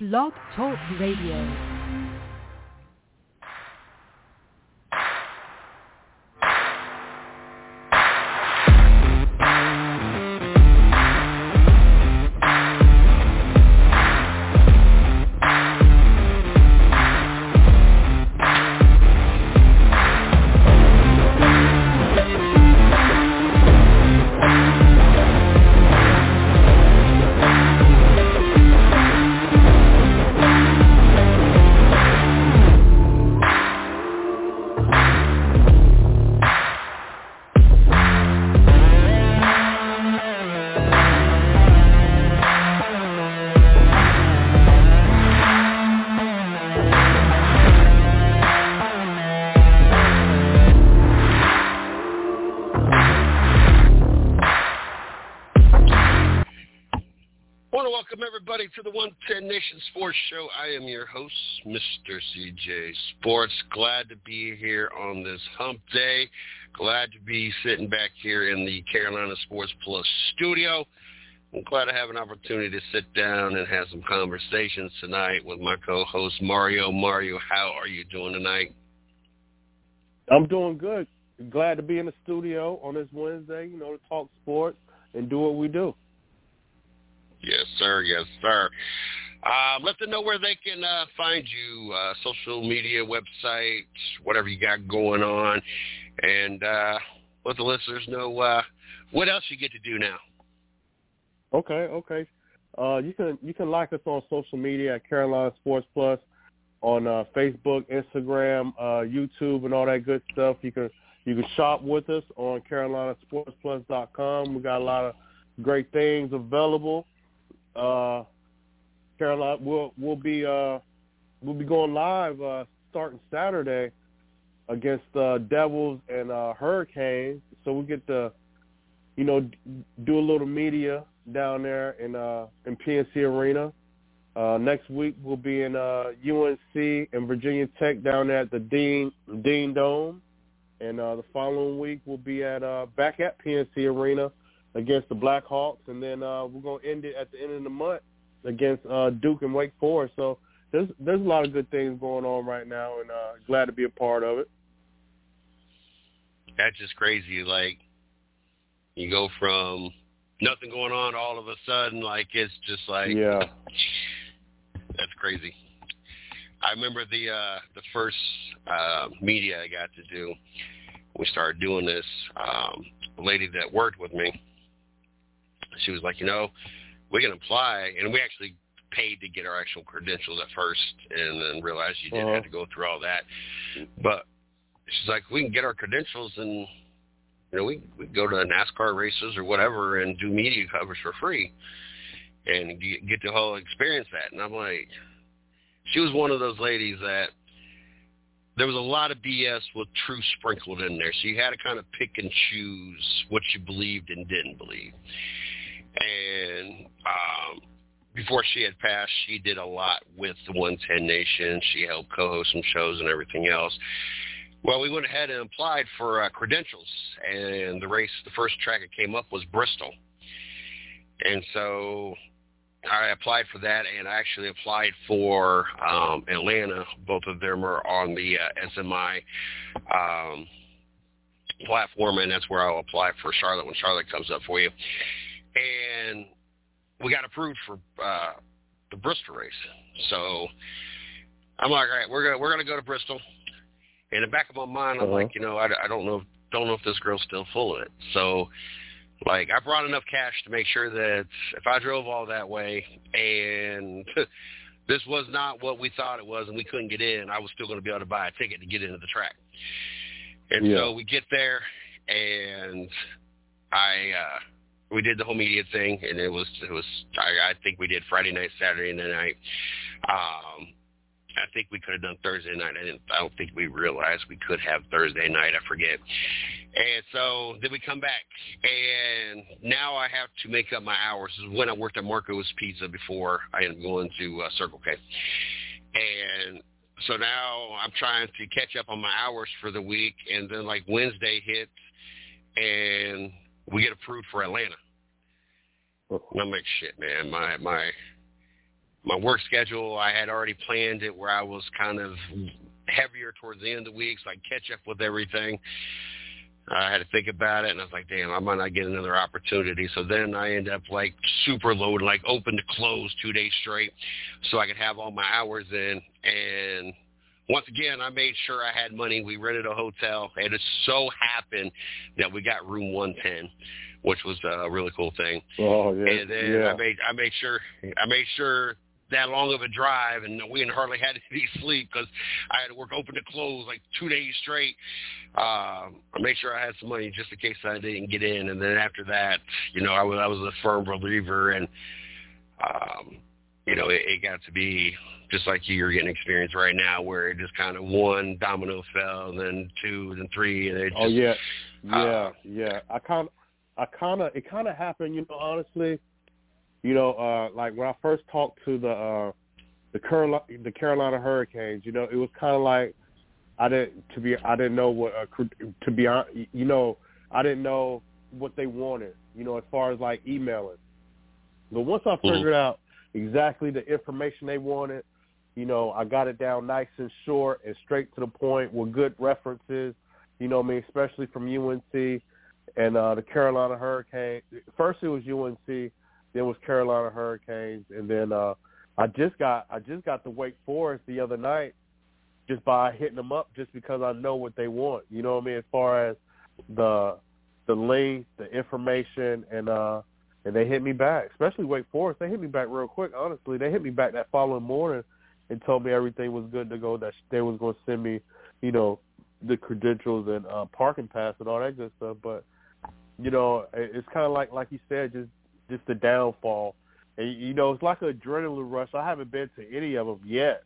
Blog Talk Radio. To the 110 Nation Sports Show. I am your host, Mr. CJ Sports. Glad to be here on this hump day. Glad to be sitting back here in the Carolina Sports Plus studio. I'm glad to have an opportunity to sit down and have some conversations tonight with my co-host Mario. Mario, how are you doing tonight? I'm doing good. Glad to be in the studio on this Wednesday, you know, to talk sports and do what we do. Yes, sir. Yes, sir. Um, let them know where they can uh, find you, uh, social media, website, whatever you got going on, and uh, let the listeners know uh, what else you get to do now. Okay, okay. Uh, you can you can like us on social media at Carolina Sports Plus on uh, Facebook, Instagram, uh, YouTube, and all that good stuff. You can you can shop with us on CarolinaSportsPlus.com. We got a lot of great things available. Uh, Carolina, we'll we'll be uh, we'll be going live uh, starting Saturday against uh, Devils and uh, Hurricanes. So we get to, you know, do a little media down there in uh, in PNC Arena. Uh, next week we'll be in uh, UNC and Virginia Tech down there at the Dean Dean Dome, and uh, the following week we'll be at uh, back at PNC Arena against the Blackhawks, and then uh, we're gonna end it at the end of the month against uh, Duke and Wake Forest. So there's there's a lot of good things going on right now, and uh, glad to be a part of it. That's just crazy. Like you go from nothing going on all of a sudden, like it's just like yeah, that's crazy. I remember the uh, the first uh, media I got to do. We started doing this. Um, a lady that worked with me, she was like, you know, we can apply, and we actually paid to get our actual credentials at first, and then realized you didn't Uh-huh. have to go through all that. But she's like, we can get our credentials, and you know, we we go to the NASCAR races or whatever, and do media coverage for free, and get, get the whole experience that. And I'm like, she was one of those ladies that there was a lot of BS with truth sprinkled in there. So you had to kind of pick and choose what you believed and didn't believe. And um, before she had passed, she did a lot with the 110 Nation. She helped co-host some shows and everything else. Well, we went ahead and applied for uh, credentials, and the race, the first track that came up was Bristol. And so I applied for that, and I actually applied for um, Atlanta. Both of them are on the uh, SMI um, platform, and that's where I'll apply for Charlotte when Charlotte comes up for you. And we got approved for uh, the Bristol race, so I'm like, all right, we're gonna we're gonna go to Bristol. In the back of my mind, I'm Uh-huh. like, you know, I, I don't know don't know if this girl's still full of it. So like I brought enough cash to make sure that if I drove all that way and this was not what we thought it was and we couldn't get in, I was still going to be able to buy a ticket to get into the track. And Yeah. so we get there and I uh we did the whole media thing and it was it was I, I think we did Friday night, Saturday night. Um I think we could have done Thursday night. I didn't. I don't think we realized we could have Thursday night. I forget. And so then we come back, and now I have to make up my hours. This is when I worked at Marco's Pizza before I up going to uh, Circle K. And so now I'm trying to catch up on my hours for the week, and then like Wednesday hits, and we get approved for Atlanta. I'm like, shit, man, my my my work schedule, I had already planned it where I was kind of heavier towards the end of the week, so I catch up with everything. I had to think about it, and I was like, damn, I might not get another opportunity. So then I end up like super loaded, like open to close two days straight, so I could have all my hours in. And once again, I made sure I had money. We rented a hotel, and it so happened that we got room 110 which was a really cool thing. Oh yeah. And then yeah. I made I made sure I made sure that long of a drive, and we hardly had any sleep because I had to work open to close like two days straight. Um, I made sure I had some money just in case I didn't get in, and then after that, you know, I was I was a firm believer, and um, you know, it, it got to be just like you're getting experience right now, where it just kind of one domino fell, then two, then three, and it oh yeah, yeah, uh, yeah. I kind of, I kind of, it kind of happened. You know, honestly, you know, uh, like when I first talked to the uh, the Carolina, the Carolina Hurricanes, you know, it was kind of like I didn't to be I didn't know what uh, to be honest, you know, I didn't know what they wanted, you know, as far as like emailing. But once I Mhm. figured out exactly the information they wanted, you know, I got it down nice and short and straight to the point with good references, you know, I mean, especially from UNC and uh the Carolina Hurricanes. First it was UNC, then it was Carolina Hurricanes, and then uh I just got I just got the Wake Forest the other night just by hitting them up just because I know what they want. You know what I mean? As far as the the link, the information, and uh and they hit me back. Especially Wake Forest, they hit me back real quick. Honestly, they hit me back that following morning and told me everything was good to go. That they was going to send me, you know, the credentials and uh parking pass and all that good stuff. But you know, it's kind of like like you said, just just the downfall. And you know, it's like an adrenaline rush. I haven't been to any of them yet.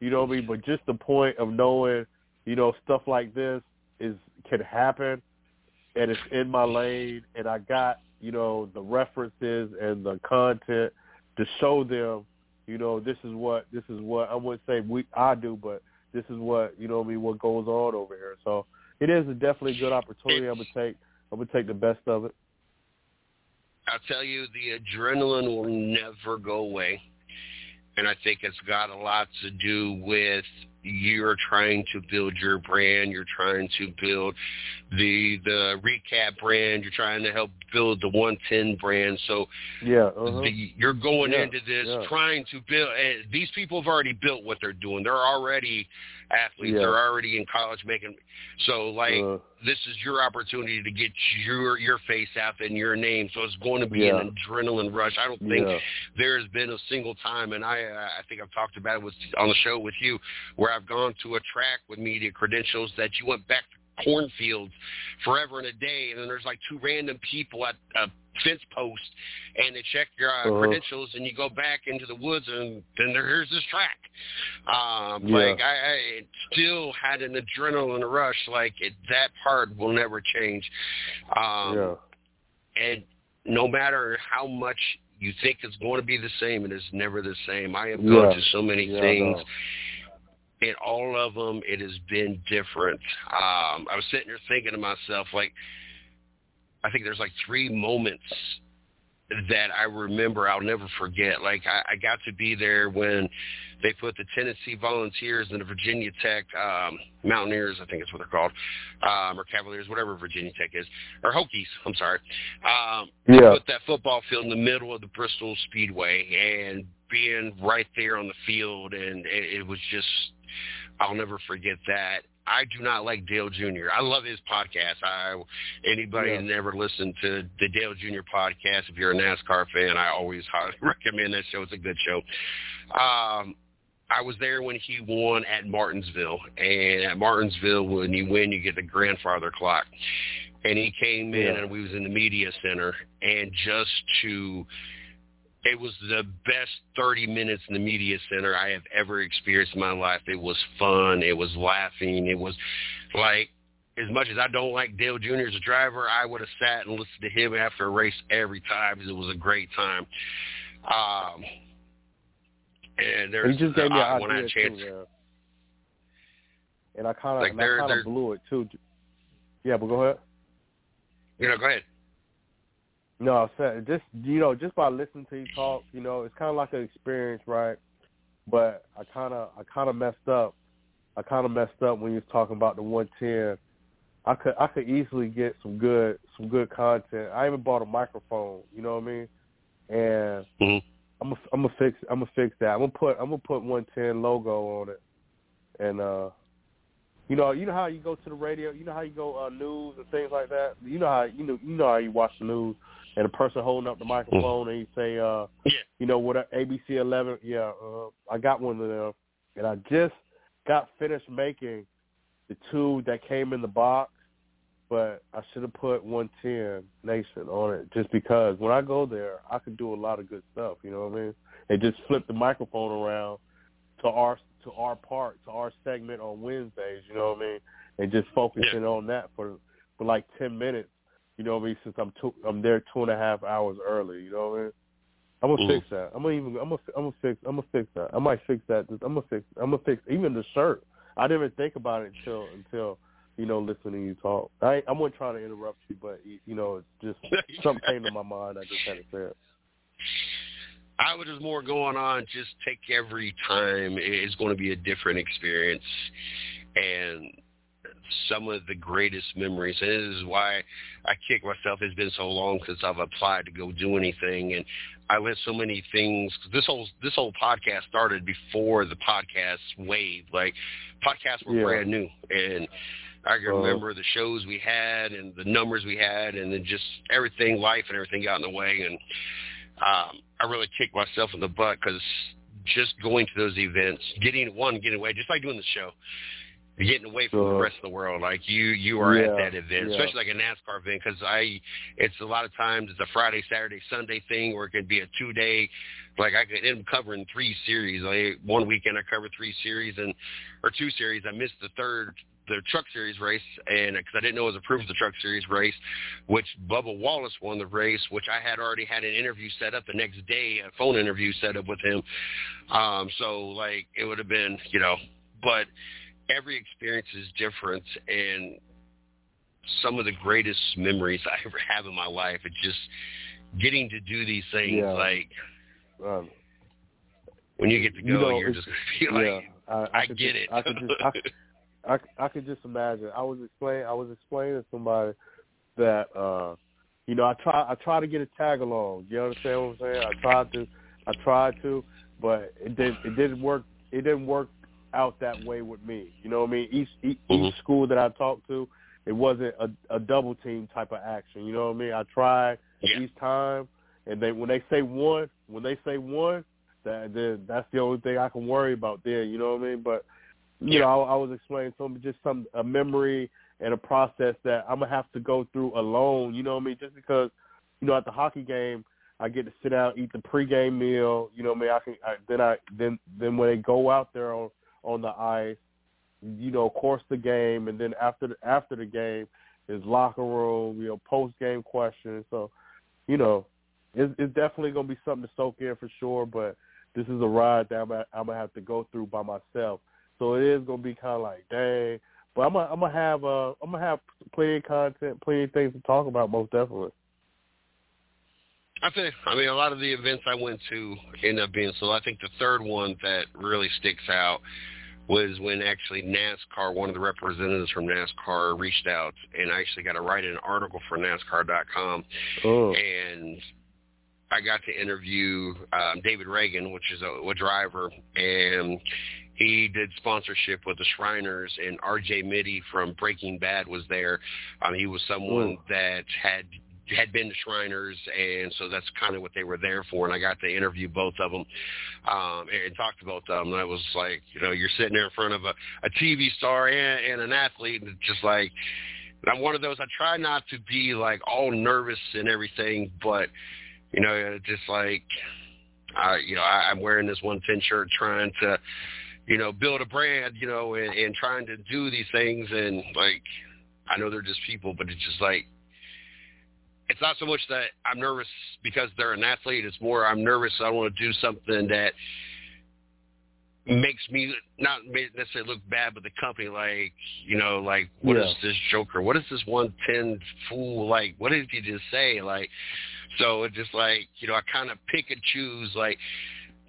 You know what I mean? But just the point of knowing, you know, stuff like this is can happen, and it's in my lane, and I got you know the references and the content to show them, you know, this is what this is what I wouldn't say we I do, but this is what you know what I mean what goes on over here. So it is a definitely a good opportunity. I'm gonna take I'm gonna take the best of it. I'll tell you, the adrenaline will never go away. And I think it's got a lot to do with you're trying to build your brand. You're trying to build the the recap brand. You're trying to help build the 110 brand. So Yeah. Uh-huh. the, you're going Yeah, into this yeah. trying to build. And these people have already built what they're doing. They're already athletes. Yeah. They're already in college making. So like Uh, this is your opportunity to get your your face out and your name. So it's going to be Yeah. an adrenaline rush. I don't think there has been a single time, and I I think I've talked about it with on the show with you, where I've gone to a track with media credentials that you went back to cornfields forever and a day, and then there's like two random people at a fence post, and they check your uh, Uh-huh. credentials, and you go back into the woods, and then there, here's this track. Um, Yeah. Like I, I still had an adrenaline rush. Like it, that part will never change. Um, yeah. and no matter how much you think it's going to be the same, it is never the same. I have gone Yeah. to so many Yeah, things. In all of them, it has been different. Um, I was sitting there thinking to myself, like, I think there's like three moments that I remember I'll never forget. Like I, I got to be there when they put the Tennessee Volunteers and the Virginia Tech um, Mountaineers, I think is what they're called, um, or Cavaliers, whatever Virginia Tech is, or Hokies. I'm sorry. Um, Yeah. put that football field in the middle of the Bristol Speedway and being right there on the field, and it, it was just I'll never forget that. I do not like Dale Jr. I love his podcast. I anybody Yeah. never listened to the Dale Jr. podcast, if you're a NASCAR fan, I always highly recommend that show. It's a good show. Um, I was there when he won at Martinsville, and at Martinsville, when you win, you get the grandfather clock. And he came in, Yeah. and we was in the media center, and just to it was the best 30 minutes in the media center I have ever experienced in my life. It was fun. It was laughing. It was like, as much as I don't like Dale Jr. as a driver, I would have sat and listened to him after a race every time because it was a great time. Um, and there's He just gave me an idea a chance. too, man. And I kind of, Like, I kind of blew it too. Yeah, but go ahead. You know, go ahead. No, just you know, just by listening to you talk, you know, it's kind of like an experience, right? But I kind of, I kind of messed up. I kind of messed up when you was talking about the 110. I could, I could easily get some good, some good content. I even bought a microphone. You know what I mean? And mm-hmm. I'm, gonna, I'm gonna fix, I'm gonna fix that. I'm gonna put, I'm gonna put 110 logo on it, and uh you know, you know how you go to the radio, you know how you go uh, news and things like that. You know how you know you know how you watch the news and a person holding up the microphone mm. and you say, uh, yeah. you know what, ABC 11, yeah, uh, I got one of them, and I just got finished making the two that came in the box, but I should have put 110 Nation on it just because when I go there, I could do a lot of good stuff. You know what I mean? And just flip the microphone around to our to our part, to our segment on Wednesdays, you know what I mean? And just focusing yeah. on that for for like ten minutes, you know what I mean, since I'm two I'm there two and a half hours early, you know what I mean? I'm gonna mm-hmm. fix that. I'm gonna even I'm gonna I'm gonna fix I'm gonna fix that. I might fix that. I'm gonna fix I'm gonna fix even the shirt. I didn't even think about it until until you know listening to you talk. I I wasn't trying to interrupt you, but you know it's just something came to my mind. I just had to say it. I was just more going on. Just take every time It's going to be a different experience, and some of the greatest memories. And this is why I kick myself. It's been so long since I've applied to go do anything, and I let so many things. This whole this whole podcast started before the podcast wave. Like podcasts were yeah. brand new, and I can remember the shows we had and the numbers we had, and then just everything, life and everything got in the way, and um, I really kicked myself in the butt because just going to those events, getting one, getting away, just like doing the show, getting away from uh, the rest of the world. Like you, you are yeah, at that event, yeah. especially like a NASCAR event, because I, it's a lot of times it's a Friday, Saturday, Sunday thing, or it could be a two day. Like I could end up covering three series. Like one weekend I covered three series and or two series. I missed the third the Truck Series race, and because I didn't know it was approved for the Truck Series race, which Bubba Wallace won the race, which I had already had an interview set up the next day, a phone interview set up with him. Um, so like it would have been, you know, but every experience is different, and some of the greatest memories I ever have in my life are just getting to do these things. Yeah. Like um, when you get to go, you know, you're just gonna be like, yeah, I, I, I get just, it. I could just, I, I, I could just imagine. I was explaining. I was explaining to somebody that uh, you know I try I try to get a tag along. You understand what I'm saying? I tried to, I tried to, but it didn't, it didn't work. It didn't work out that way with me. You know what I mean? Each each, mm-hmm. each school that I talked to, it wasn't a, a double team type of action. You know what I mean? I tried yeah. each time, and they when they say one, when they say one, that then that's the only thing I can worry about there. You know what I mean? But you yeah. know, I, I was explaining to him just some a memory and a process that I'm gonna have to go through alone. You know what I mean? Just because, you know, at the hockey game, I get to sit down, eat the pregame meal. You know what I mean? I can I, then I then then when they go out there on on the ice, you know, course the game, and then after the, after the game is locker room, you know, post game questions. So, you know, it's, it's definitely gonna be something to soak in for sure. But this is a ride that I'm, I'm gonna have to go through by myself. So it is gonna be kind of like, dang. But I'm gonna I'm gonna have uh I'm gonna have plenty of content, plenty of things to talk about, most definitely. I think I mean a lot of the events I went to end up being so. I think the third one that really sticks out was when actually NASCAR, one of the representatives from NASCAR, reached out and I actually got to write an article for NASCAR.com, oh. and I got to interview um, David Ragan, which is a, a driver, and he did sponsorship with the Shriners, and R.J. Mitte from Breaking Bad was there. Um, he was someone Ooh. that had had been to Shriners, and so that's kind of what they were there for. And I got to interview both of them um, and talk to both of them. And I was like, you know, you're sitting there in front of a, a TV star and, and an athlete, and just like I'm one of those. I try not to be like all nervous and everything, but you know, just like I, you know, I, I'm wearing this 110 shirt, trying to you know, build a brand, you know, and, and trying to do these things. And like, I know they're just people, but it's just like, it's not so much that I'm nervous because they're an athlete. It's more I'm nervous. I want to do something that makes me not necessarily look bad, but the company like you know like what Yeah. is this Joker? What is this one ten fool like? What did he just say? Like so it's just like you know I kind of pick and choose like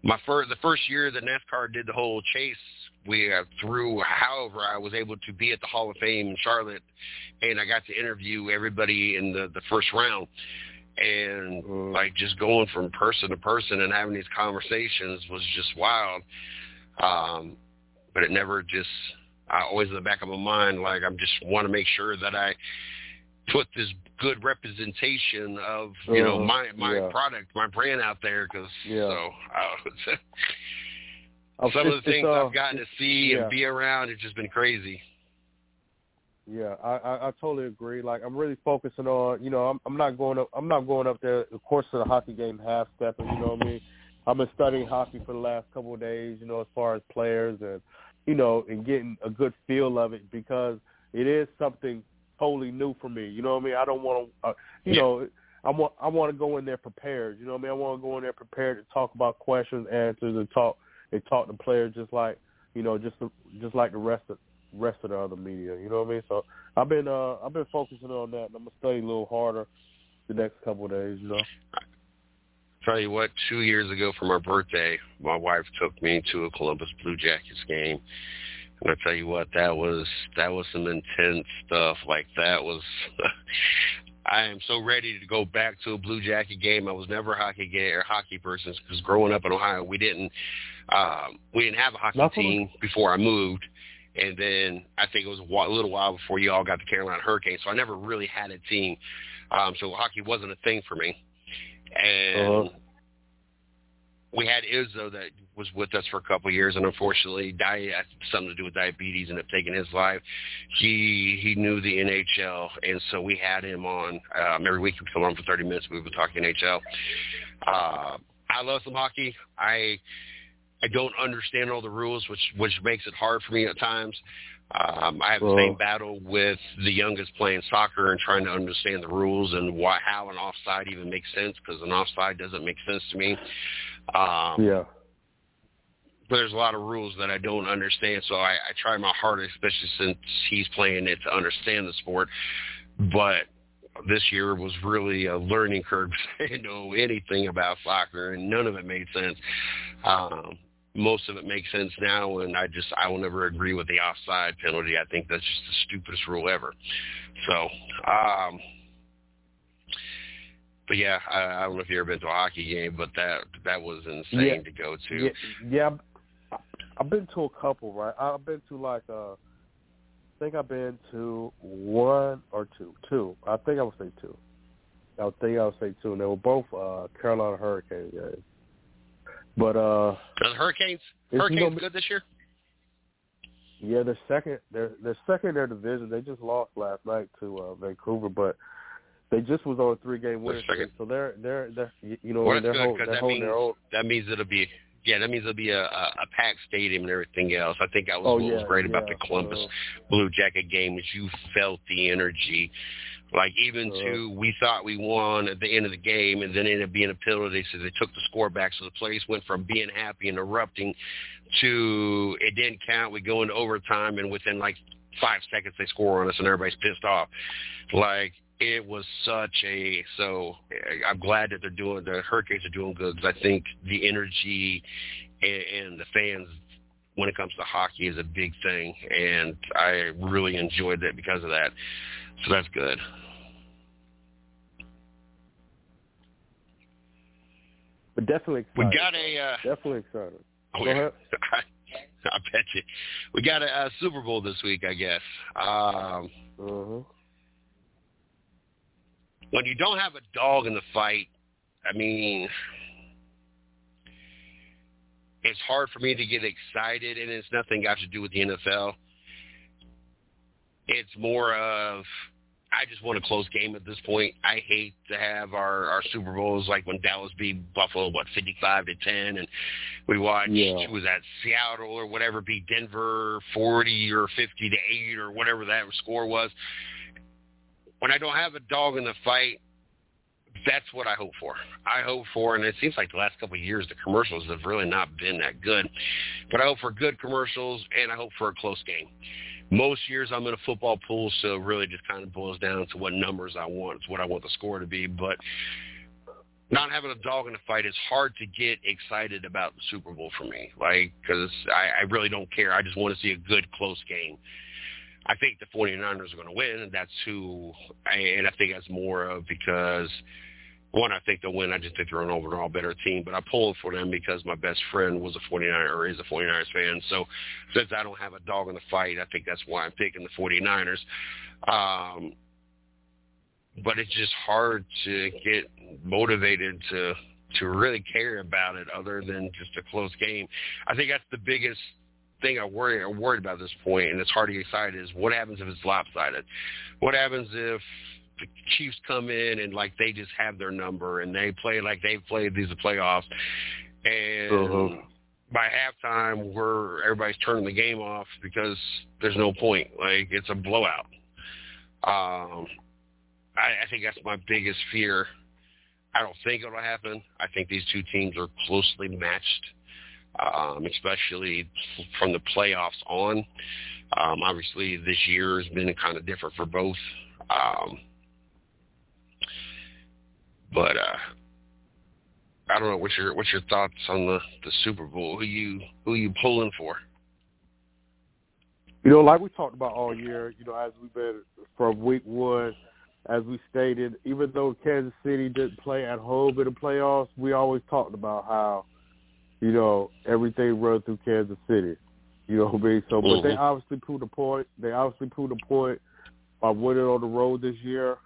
my first the first year that NASCAR did the whole chase. We uh, through, however, I was able to be at the Hall of Fame in Charlotte, and I got to interview everybody in the the first round, and Mhm. like just going from person to person and having these conversations was just wild. Um, but it never just. I always in the back of my mind, like I'm just want to make sure that I put this good representation of you know Uh-huh. my my Yeah. product, my brand out there. Because Yeah. so uh, Some of the things uh, I've gotten to see yeah. and be around, it's just been crazy. Yeah, I, I I totally agree. Like I'm really focusing on, you know, I'm I'm not going up I'm not going up there of course to the hockey game half stepping, you know what I mean? I've been studying hockey for the last couple of days, you know, as far as players and you know, and getting a good feel of it because it is something totally new for me. You know what I mean? I don't want to uh, you Yeah. know, I want I want to go in there prepared. You know what I mean? I want to go in there prepared to talk about questions, answers, and talk and talk to players just like you know, just just like the rest of rest of the other media. You know what I mean? So I've been uh I've been focusing on that, and I'm gonna study a little harder the next couple of days. You know? Tell you what, two years ago for my birthday, my wife took me to a Columbus Blue Jackets game. And I tell you what, that was that was some intense stuff. Like that was I am so ready to go back to a Blue Jacket game. I was never a hockey game or hockey person because growing up in Ohio, we didn't um, we didn't have a hockey Not for- team before I moved. And then I think it was a, little while before you all got the Carolina Hurricanes, so I never really had a team. Um, so hockey wasn't a thing for me. And Uh-huh. We had Izzo that was with us for a couple of years, and unfortunately, died something to do with diabetes, ended up taking his life. He he knew the NHL, and so we had him on um, every week. He would come on for 30 minutes. We would talk NHL. Uh, I love some hockey. I I don't understand all the rules, which which makes it hard for me at times. Um, I have the same battle with the youngest playing soccer and trying to understand the rules and why how an offside even makes sense because an offside doesn't make sense to me. Um, Yeah. but there's a lot of rules that I don't understand, so I, I try my hardest, especially since he's playing it, to understand the sport. But this year was really a learning curve. I didn't know anything about soccer, and none of it made sense. Um, most of it makes sense now, and I just I will never agree with the offside penalty. I think that's just the stupidest rule ever. So, um, but yeah, I, I don't know if you ever been to a hockey game, but that that was insane Yeah. to go to. Yeah, yeah. I've- I've been to a couple, right? I've been to like uh, I think I've been to one or two, two. I think I would say two. I think I would say two, and they were both uh Carolina Hurricanes games. But uh, Are the Hurricanes Hurricanes gonna good this year? yeah, they're second. They're they're second in their division. They just lost last night to uh, Vancouver, but they just was on a three game win streak. So they're they're they're you know Well, they're, good hold, they're that holding means their own. that means it'll be yeah that means it'll be a, a, a packed stadium and everything else. I think that was Oh, what yeah, was great about the Columbus uh, Blue Jacket game is you felt the energy. Like even Uh-huh. to we thought we won at the end of the game and then ended up being a penalty so they took the score back so the place went from being happy and erupting to it didn't count. We go into overtime and within like five seconds they score on us and everybody's pissed off. Like it was such a so I'm glad that they're doing the Hurricanes are doing good because I think the energy and, and the fans when it comes to hockey is a big thing and I really enjoyed that because of that. So that's good. But definitely excited. We got a uh, definitely excited. oh, Go ahead. I bet you. We got a, a Super Bowl this week, I guess. Um, Uh-huh. When you don't have a dog in the fight, I mean, it's hard for me to get excited, and it's nothing got to do with the NFL. It's more of I just want a close game at this point. I hate to have our our Super Bowls like when Dallas beat Buffalo, what fifty five to ten, and we watched Yeah. was that Seattle or whatever beat Denver forty or fifty to eight or whatever that score was. When I don't have a dog in the fight, that's what I hope for. I hope for, and it seems like the last couple of years the commercials have really not been that good, but I hope for good commercials and I hope for a close game. Most years I'm in a football pool, so it really just kind of boils down to what numbers I want. It's what I want the score to be, but not having a dog in the fight is hard to get excited about the Super Bowl for me. Like, because I, I really don't care. I just want to see a good, close game. I think the 49ers are going to win, and that's who, and I think that's more of because – one, I think they'll win. I just think they're an overall better team. But I pulled for them because my best friend was a 49er or is a 49ers fan. So since I don't have a dog in the fight, I think that's why I'm picking the 49ers. Um, but it's just hard to get motivated to to really care about it other than just a close game. I think that's the biggest thing I worry I'm worried about at this point, and it's hard to get excited. Is what happens if it's lopsided? What happens if the Chiefs come in and like they just have their number and they play like they've played these playoffs, and uh-huh. by halftime we're everybody's turning the game off because there's no point. Like it's a blowout. Um, I, I think that's my biggest fear. I don't think it'll happen. I think these two teams are closely matched, um, especially from the playoffs on. Um, obviously, this year has been kind of different for both. Um, but uh, I don't know. What's your what's your thoughts on the the Super Bowl? Who you who you pulling for? You know, like we talked about all year. You know, as we've been from week one, as we stated, even though Kansas City didn't play at home in the playoffs, we always talked about how, you know, everything run through Kansas City. You know what I mean? So, but mm-hmm. they obviously proved a point. They obviously proved a point by winning on the road this year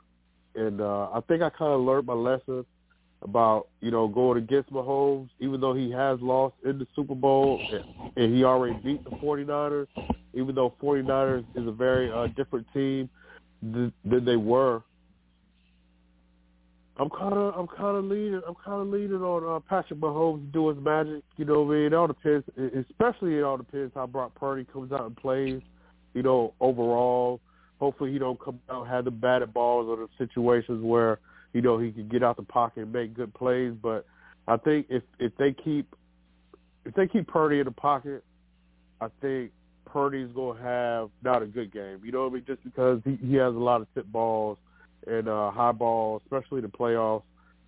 and uh, I think I kind of learned my lesson about you know going against Mahomes, even though he has lost in the Super Bowl and, and he already beat the 49ers, even though 49ers is a very uh, different team th- than they were. I'm kind of I'm kind of leaning I'm kind of leaning on uh, Patrick Mahomes doing his magic. You know, I mean, it all depends. Especially it all depends how Brock Purdy comes out and plays. You know, overall hopefully he don't come out have the batted balls or the situations where you know he can get out the pocket and make good plays. But I think if if they keep if they keep Purdy in the pocket, I think Purdy's gonna have not a good game. You know what I mean? Just because he, he has a lot of tip balls and uh, high ball, especially the playoffs.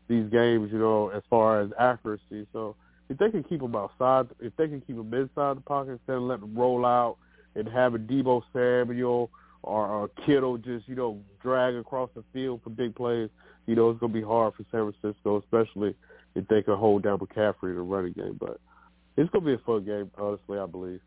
These games, you know, as far as accuracy. So if they can keep him outside, if they can keep him inside the pocket instead of letting him roll out and have a Deebo Samuel or, or Kittle just, you know, drag across the field for big plays, you know, it's going to be hard for San Francisco, especially if they can hold down McCaffrey in the running game. But it's going to be a fun game, honestly, I believe.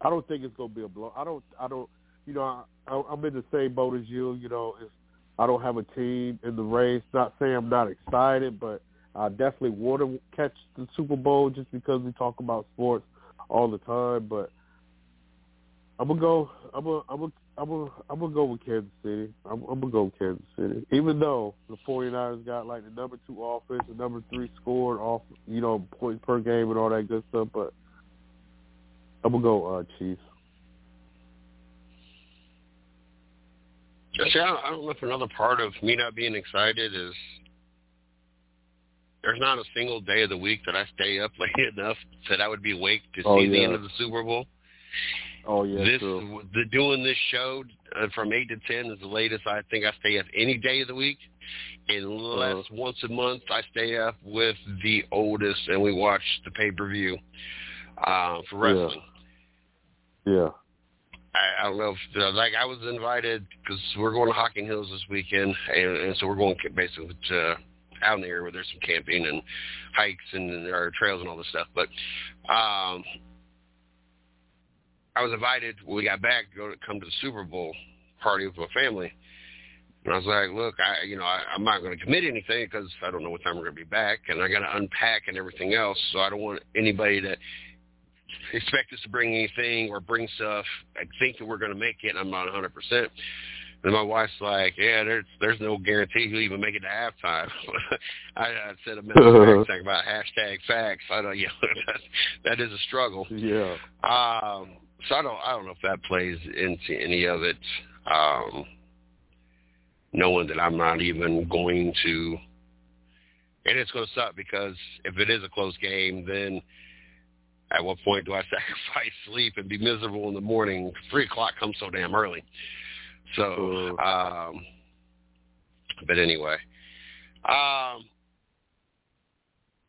I don't think it's going to be a blow. I don't, I don't, you know, I, I'm in the same boat as you. You know, it's, I don't have a team in the race. Not saying I'm not excited, but I definitely want to catch the Super Bowl just because we talk about sports all the time. But I'm gonna go. I'm gonna. I'm gonna. I'm gonna. I'm gonna go with Kansas City. I'm, I'm gonna go with Kansas City. Even though the 49ers got like the number two offense, the number three scored off, you know, points per game and all that good stuff, but I'm gonna go uh, Chiefs. See, I don't know if another part of me not being excited is there's not a single day of the week that I stay up late enough that I would be awake to oh, see yeah. the end of the Super Bowl. Oh yeah, this true. the doing this show uh, from eight to ten is the latest I think I stay up any day of the week, unless uh-huh. once a month I stay up with the oldest and we watch the pay per view uh, for wrestling. Yeah. yeah. I, I don't know if like I was invited because we're going to Hocking Hills this weekend, and, and so we're going basically to out in the area where there's some camping and hikes and, and there are trails and all this stuff. But um, I was invited when we got back to go to come to the Super Bowl party with my family. And I was like, look, I, you know, I, I'm not going to commit anything because I don't know what time we're going to be back, and I got to unpack and everything else. So I don't want anybody to expect us to bring anything or bring stuff. I think that we're going to make it. I'm not 100 percent. And my wife's like, yeah, there's there's no guarantee he'll even make it to halftime. I, I said a minute back about hashtag facts. I don't, you know, that, that is a struggle. Yeah. Um, so I don't I don't know if that plays into any of it. Um, knowing that I'm not even going to. And it's going to suck because if it is a close game, then at what point do I sacrifice sleep and be miserable in the morning? Three o'clock comes so damn early. So, um, but anyway, um,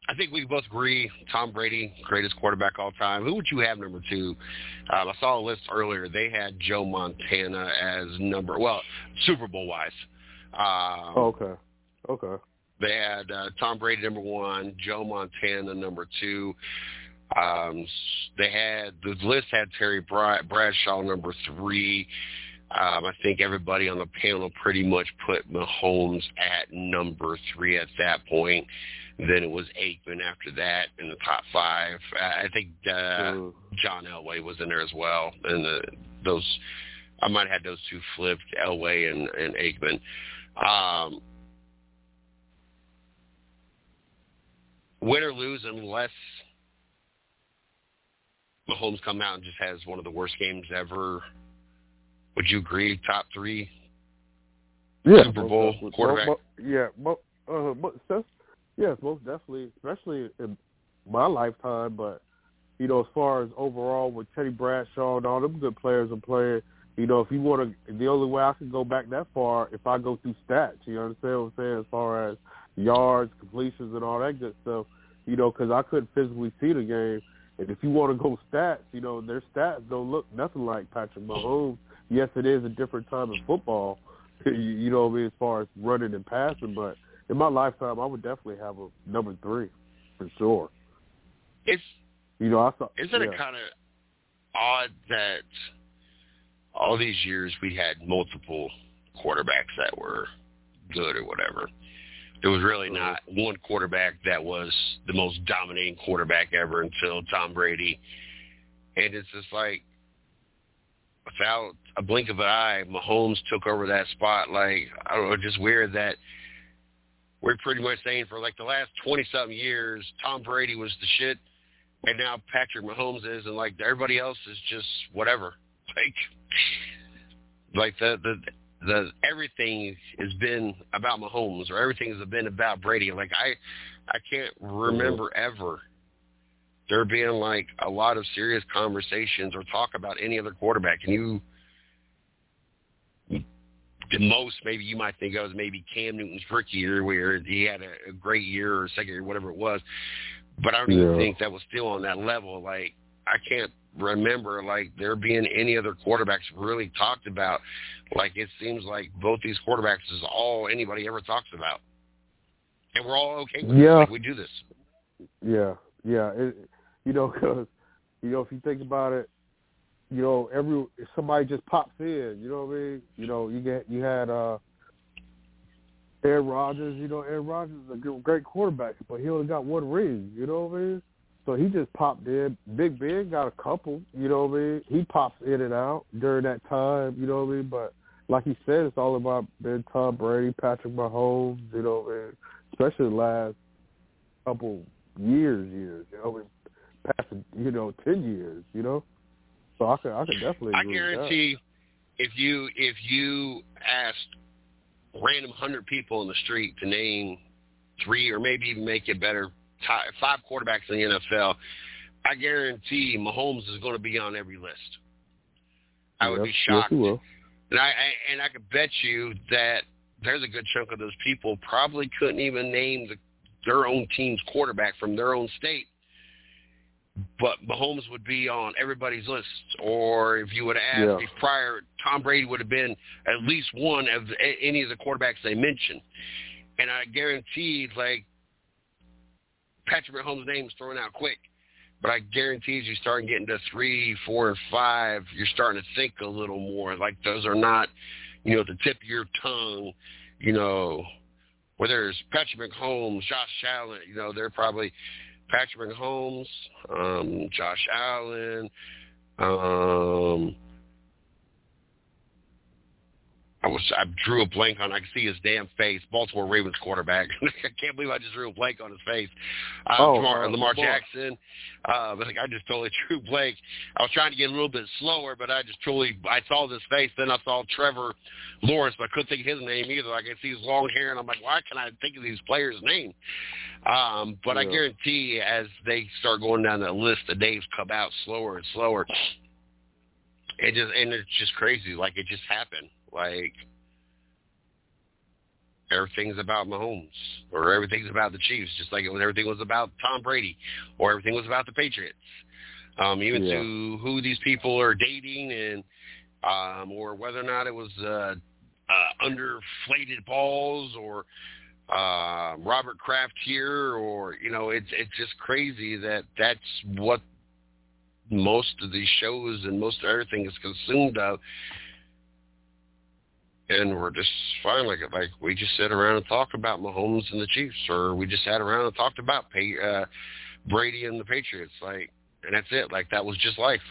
I think we both agree Tom Brady, greatest quarterback all time. Who would you have number two? Um, I saw a list earlier. They had Joe Montana as number, well, Super Bowl wise. Um, oh, okay. Okay. They had uh, Tom Brady number one, Joe Montana number two. Um, they had the list had Terry Bradshaw number three. Um, I think everybody on the panel pretty much put Mahomes at number three at that point. Then it was Aikman after that in the top five. I think uh, John Elway was in there as well, and the, those I might have had those two flipped, Elway and, and Aikman. Um, win or lose, unless Mahomes come out and just has one of the worst games ever. Would you agree? Top three yeah, Super Bowl most, quarterback. Most, yeah, most, uh, most, yes, most definitely, especially in my lifetime. But you know, as far as overall with Teddy Bradshaw and all them good players are playing, you know, if you want to, the only way I can go back that far if I go through stats. You understand what I'm saying? As far as yards, completions, and all that good stuff. You know, because I couldn't physically see the game and if you want to go stats, you know, their stats don't look nothing like Patrick Mahomes. Yes, it is a different time in football, you know what I mean, as far as running and passing, but in my lifetime, I would definitely have a number three for sure. It's you know, I thought isn't yeah. it kind of odd that all these years we had multiple quarterbacks that were good or whatever. There was really mm-hmm. not one quarterback that was the most dominating quarterback ever until Tom Brady. And it's just like, without a blink of an eye, Mahomes took over that spot. Like, I don't know, just weird that we're pretty much saying for like the last 20-something years, Tom Brady was the shit, and now Patrick Mahomes is, and like everybody else is just whatever. Like, like the the the everything has been about Mahomes or everything has been about Brady. Like I, I can't remember mm-hmm. ever there being like a lot of serious conversations or talk about any other quarterback. And you, the most maybe you might think of is maybe Cam Newton's rookie year where he had a, a great year or second year, whatever it was. But I don't yeah. even think that was still on that level. Like I can't remember like there being any other quarterbacks really talked about. Like it seems like both these quarterbacks is all anybody ever talks about, and we're all okay with yeah. it. Like we do this. Yeah, yeah. It, you know, because you know if you think about it, you know every if somebody just pops in. You know what I mean? You know you get you had uh Aaron Rodgers. You know Aaron Rodgers is a great quarterback, but he only got one ring. You know what I mean? So he just popped in. Big Ben got a couple, you know what I mean? He pops in and out during that time, you know what I mean? But like he said, it's all about Ben Tom Brady, Patrick Mahomes, you know what I mean? Especially the last couple years, years, you know, past you know, ten years, you know. So I could I could definitely I guarantee if you if you asked random hundred people in the street to name three or maybe even make it better five quarterbacks in the NFL, I guarantee Mahomes is going to be on every list. I would yes, be shocked. Yes, and I, I and I could bet you that there's a good chunk of those people probably couldn't even name the, their own team's quarterback from their own state. But Mahomes would be on everybody's list. Or if you would have asked yeah. prior, Tom Brady would have been at least one of the, any of the quarterbacks they mentioned. And I guarantee, like, Patrick Mahomes' name is thrown out quick. But I guarantee you start getting to three, four, and five, you're starting to think a little more. Like those are not, you know, the tip of your tongue, you know, where there's Patrick Mahomes, Josh Allen, you know, they're probably Patrick Mahomes, um, Josh Allen, um, I was I drew a blank on. I can see his damn face. Baltimore Ravens quarterback. I can't believe I just drew a blank on his face. Uh, Oh, Lamar, uh, Lamar Lamar. Jackson. Uh, but like I just totally drew blank. I was trying to get a little bit slower, but I just totally I saw this face. Then I saw Trevor Lawrence, but I couldn't think of his name either. I could see his long hair, and I'm like, why can I think of these players' names? Um, but I guarantee as they start going down that list, the names come out slower and slower. It just and it's just crazy. Like it just happened. Like everything's about Mahomes or everything's about the Chiefs, just like when everything was about Tom Brady or everything was about the Patriots. Um, even Yeah. to who these people are dating and um, or whether or not it was uh, uh, underflated balls or uh, Robert Kraft here or you know it's it's just crazy that that's what most of these shows and most of everything is consumed of and we're just fine like like we just sit around and talk about Mahomes and the Chiefs or we just sat around and talked about pay, uh Brady and the Patriots like and that's it like that was just life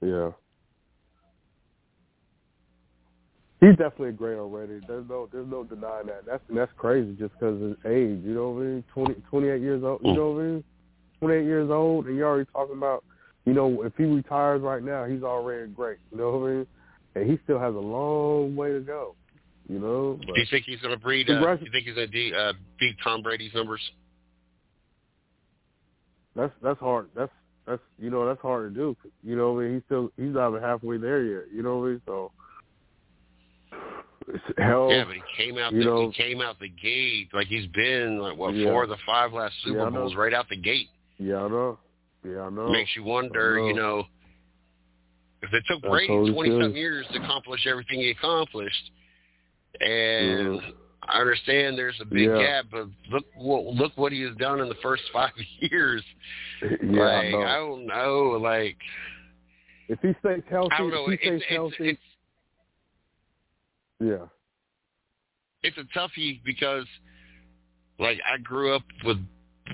Yeah. He's definitely great already. There's no, there's no denying that. That's that's crazy just because of his age. You know what I mean? Twenty, twenty-eight years old. You know what I mean? Twenty-eight years old, and you're already talking about, you know, if he retires right now, he's already great. You know what I mean? And he still has a long way to go. You know. But do you think he's going to breed uh, do you think he's going to uh, beat Tom Brady's numbers that's that's hard. That's that's you know that's hard to do. You know I mean? He's still he's not even halfway there yet. You know what I mean? So. It's hell. yeah but he came out the, know- he came out the gate like he's been like what Yeah. four of the five last Super Yeah, Bowls right out the gate Yeah, I know. Yeah, I know. makes you wonder, I you know. If it took I Brady twenty something years to accomplish everything he accomplished, and Mhm. I understand there's a big Yeah. gap, but look what look what he has done in the first five years. yeah, like I know. don't know, like if he stays healthy, I don't know, if he stays it's, healthy, it's yeah, it's a toughie because like I grew up with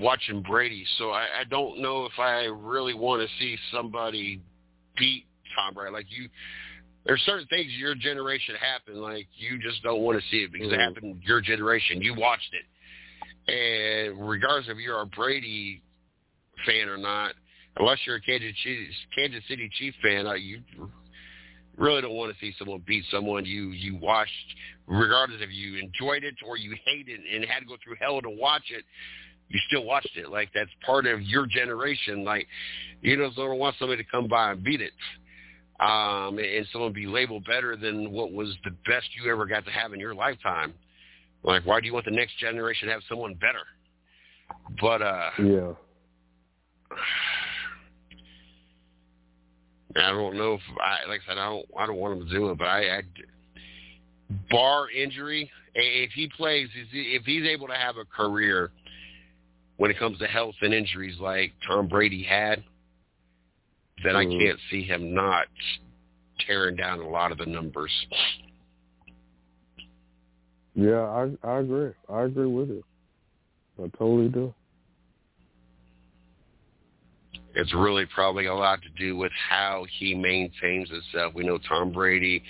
watching Brady, so I, I don't know if I really want to see somebody beat Tom Brady. Like you, there's certain things your generation happen, like you just don't want to see it because it Mhm. happened your generation. You watched it, and regardless if you're a Brady fan or not, unless you're a Kansas City, Kansas City Chief fan, uh, you really don't want to see someone beat someone you you watched, regardless if you enjoyed it or you hated it and had to go through hell to watch it. You still watched it. Like that's part of your generation. Like you just don't want somebody to come by and beat it. Um, and someone be labeled better than what was the best you ever got to have in your lifetime. Like, why do you want the next generation to have someone better? But uh, yeah, I don't know if I like I said I don't I don't want him to do it, but I, I bar injury, if he plays, if he's able to have a career when it comes to health and injuries like Tom Brady had, then I Mhm. can't see him not tearing down a lot of the numbers. yeah. I I agree. I agree with you. I totally do. It's really probably a lot to do with how he maintains himself. We know Tom Brady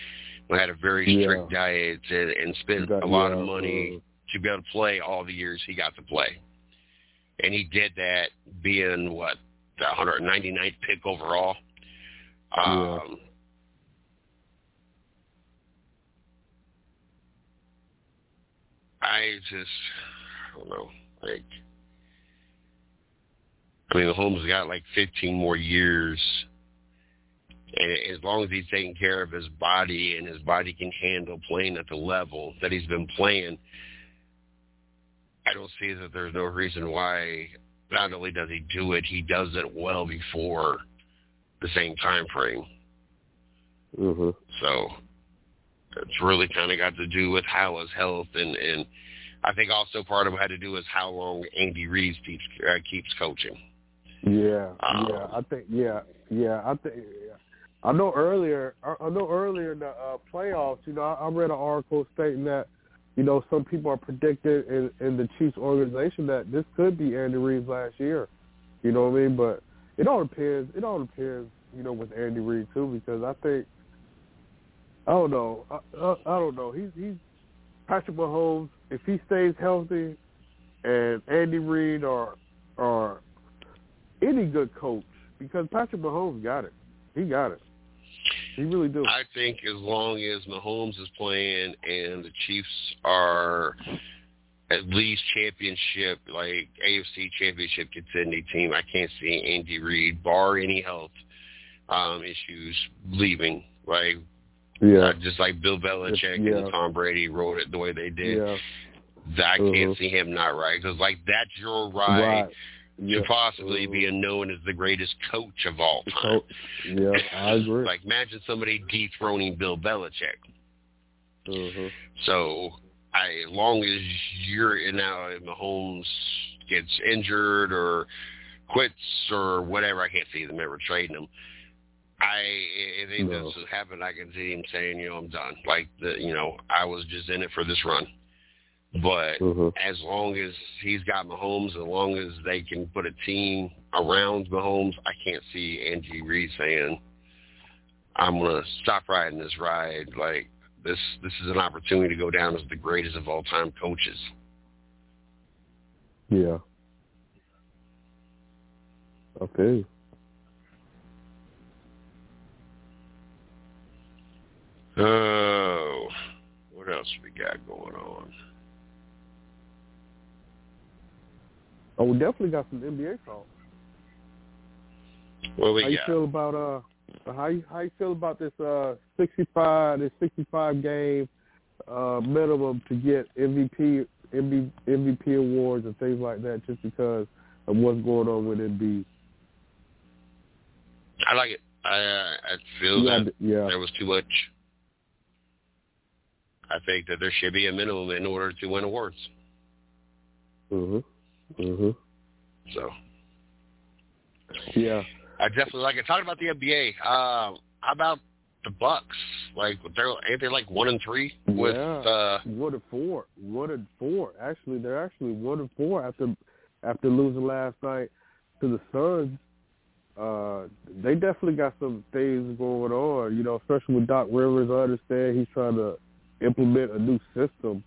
had a very strict Yeah. diet and, and spent That- a lot yeah, of money uh, to be able to play all the years he got to play. And he did that being what the 199th pick overall. Yeah. Um, I just I don't know. Like I mean, Mahomes got like 15 more years, and as long as he's taking care of his body and his body can handle playing at the level that he's been playing, I don't see that there's no reason why. Not only does he do it, he does it well before the same time frame. mhm. So it's really kind of got to do with how his health and and I think also part of it had to do with how long Andy Reid keeps uh, keeps coaching. Yeah, Um, yeah. I think yeah, yeah. I think I know earlier. I I know earlier in the uh, playoffs. You know, I, I read an article stating that you know some people are predicting in, in the Chiefs organization that this could be Andy Reid's last year. You know what I mean? But it all depends. It all depends. You know, with Andy Reid too, because I think I don't know. I, I, I don't know. He's he's Patrick Mahomes. If he stays healthy, and Andy Reid or or any good coach, because Patrick Mahomes got it. He got it. He really do. I think as long as Mahomes is playing and the Chiefs are at least championship, like AFC championship contending team, I can't see Andy Reid, bar any health um, issues, leaving. Like, yeah, uh, just like Bill Belichick yeah. and Tom Brady wrote it the way they did. yeah, I can't Mhm. see him not right because like that's your right, right. to Yeah. possibly Mhm. being known as the greatest coach of all time. Yeah, I agree. like imagine somebody dethroning Bill Belichick. hmm So I, as long as you're in now, Mahomes gets injured or quits or whatever, I can't see them ever trading him. I if anything No. that's happened, I can see him saying, you know, I'm done. Like the, you know, I was just in it for this run. But hmm as long as he's got Mahomes, as long as they can put a team around Mahomes, I can't see Andy Reid saying, "I'm gonna stop riding this ride." Like this, this is an opportunity to go down as the greatest of all time coaches. Yeah. Okay. Oh, what else we got going on? Oh, we definitely got some NBA talk. What we how you feel about uh how you how you feel about this uh sixty five this sixty five game uh minimum to get MVP MV, MVP awards and things like that just because of what's going on with Embiid. I like it. I uh, I feel Yeah, that yeah. there was too much. I think that there should be a minimum in order to win awards. Mhm. Mhm. So Yeah. I definitely like it. Talking about the NBA, um, how about the Bucks? Like they're ain't they like one and three with Yeah. uh One and four. One and four. Actually, they're actually one and four after after losing last night to the Suns. Uh, they definitely got some things going on. You know, especially with Doc Rivers. I understand he's trying to implement a new system.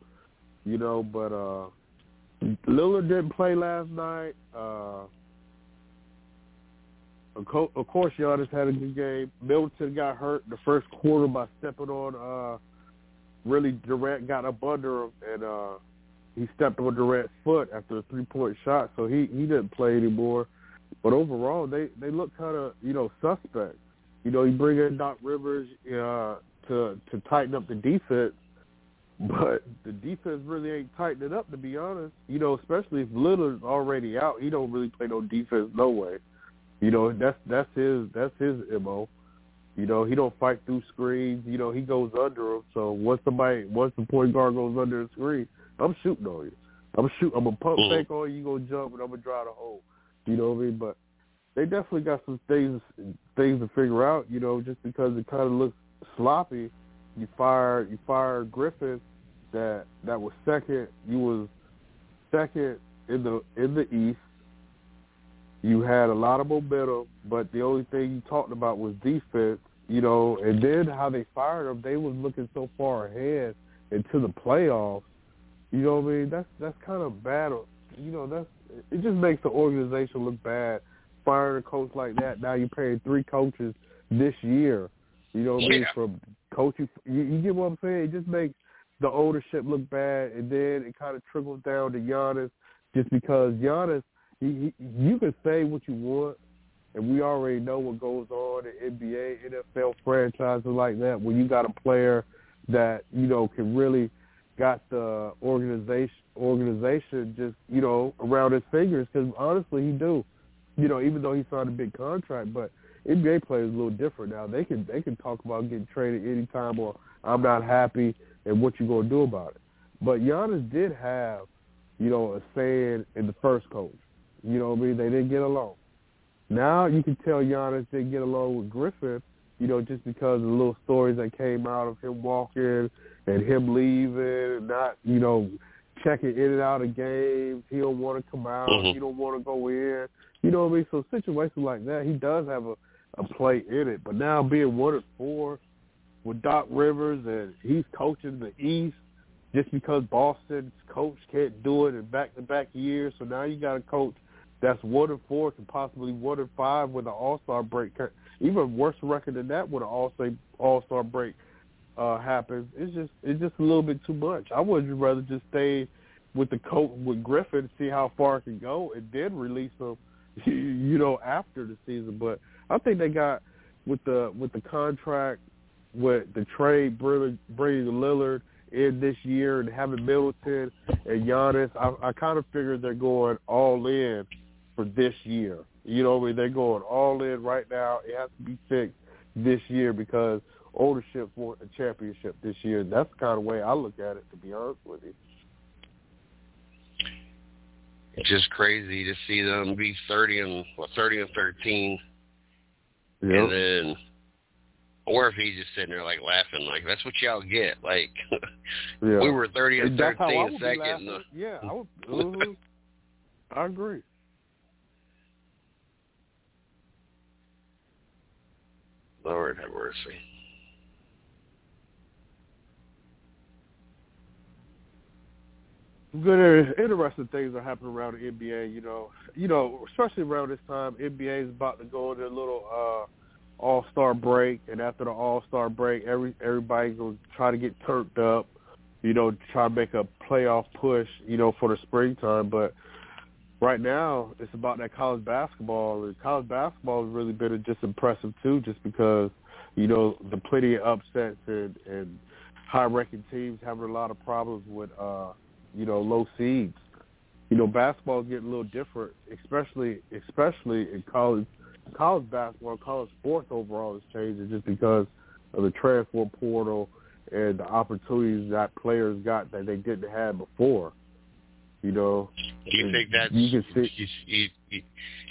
You know, but uh, Lillard didn't play last night. Uh, of co- of course, Giannis had a good game. Middleton got hurt the first quarter by stepping on. Uh, really, Durant got up under him, and uh, he stepped on Durant's foot after a three-point shot, so he he didn't play anymore. But overall, they they look kind of you know suspect. You know, you bring in Doc Rivers uh, to to tighten up the defense, but the defense really ain't tightening up to be honest. You know, especially if Lillard's already out, he don't really play no defense no way. You know, that's that's his that's his mo. You know, he don't fight through screens. You know, he goes under them. So once somebody once the point guard goes under the screen, I'm shooting on you. I'm shoot. I'm a pump fake on you. You gonna jump and I'm gonna drive the hole. You know what I mean? But they definitely got some things things to figure out. You know, just because it kind of looks sloppy. You fired you fired Griffin, that that was second. You was second in the in the East. You had a lot of momentum, but the only thing you talked about was defense. You know, and then how they fired him, they was looking so far ahead into the playoffs. You know what I mean? That's that's kind of bad. You know, that's it. Just makes the organization look bad. Firing a coach like that. Now you're paying three coaches this year. You know what I mean? From coaching, you, you get what I'm saying? It just makes the ownership look bad, and then it kind of trickles down to Giannis, just because Giannis, he, he, you can say what you want, and we already know what goes on in NBA, NFL franchises like that, when you got a player that you know can really got the organization organization just you know around his fingers because honestly he do you know even though he signed a big contract but NBA players a little different now they can they can talk about getting traded anytime or I'm not happy and what you gonna do about it but Giannis did have you know a saying in the first coach you know what I mean they didn't get along now you can tell Giannis didn't get along with Griffin you know just because of the little stories that came out of him walking and him leaving and not, you know, checking in and out of games. He don't want to come out. Mhm. He don't want to go in. You know what I mean? So situations like that, he does have a, a play in it. But now being one and four, with Doc Rivers and he's coaching the East just because Boston's coach can't do it in back-to-back years. So now you got a coach that's one and four and possibly one and five with an All-Star break. Even worse record than that with an All-Star All-Star break uh, happens. It's just it's just a little bit too much. I would rather just stay with the coach with Griffin see how far it can go, and then release him, you know, after the season. But I think they got with the with the contract, with the trade, bringing Lillard in this year and having Middleton and Giannis, I, I kind of figured they're going all in for this year. You know, they're going all in right now. It has to be fixed this year because ownership want a championship this year. That's the kind of way I look at it, to be honest with you. It's just crazy to see them be thirty and what thirty and thirteen, yep. and then or if he's just sitting there like laughing, like that's what y'all get. Like yeah. we were thirty and that's thirteen second. The... Yeah, I would. Mm-hmm. I agree. Lord have mercy. Good interesting things are happening around the NBA. You know, you know, especially around this time, NBA is about to go into a little uh, All Star break, and after the All Star break, every everybody's gonna try to get turned up. You know, try to make a playoff push. You know, for the springtime, but right now it's about that college basketball. And college basketball has really been just impressive too, just because you know the plenty of upsets and and high-ranking teams having a lot of problems with. uh you know, low seeds. You know, basketball is getting a little different, especially especially in college college basketball, college sports overall is changing just because of the transfer portal and the opportunities that players got that they didn't have before. You know, you think that you can see you, you,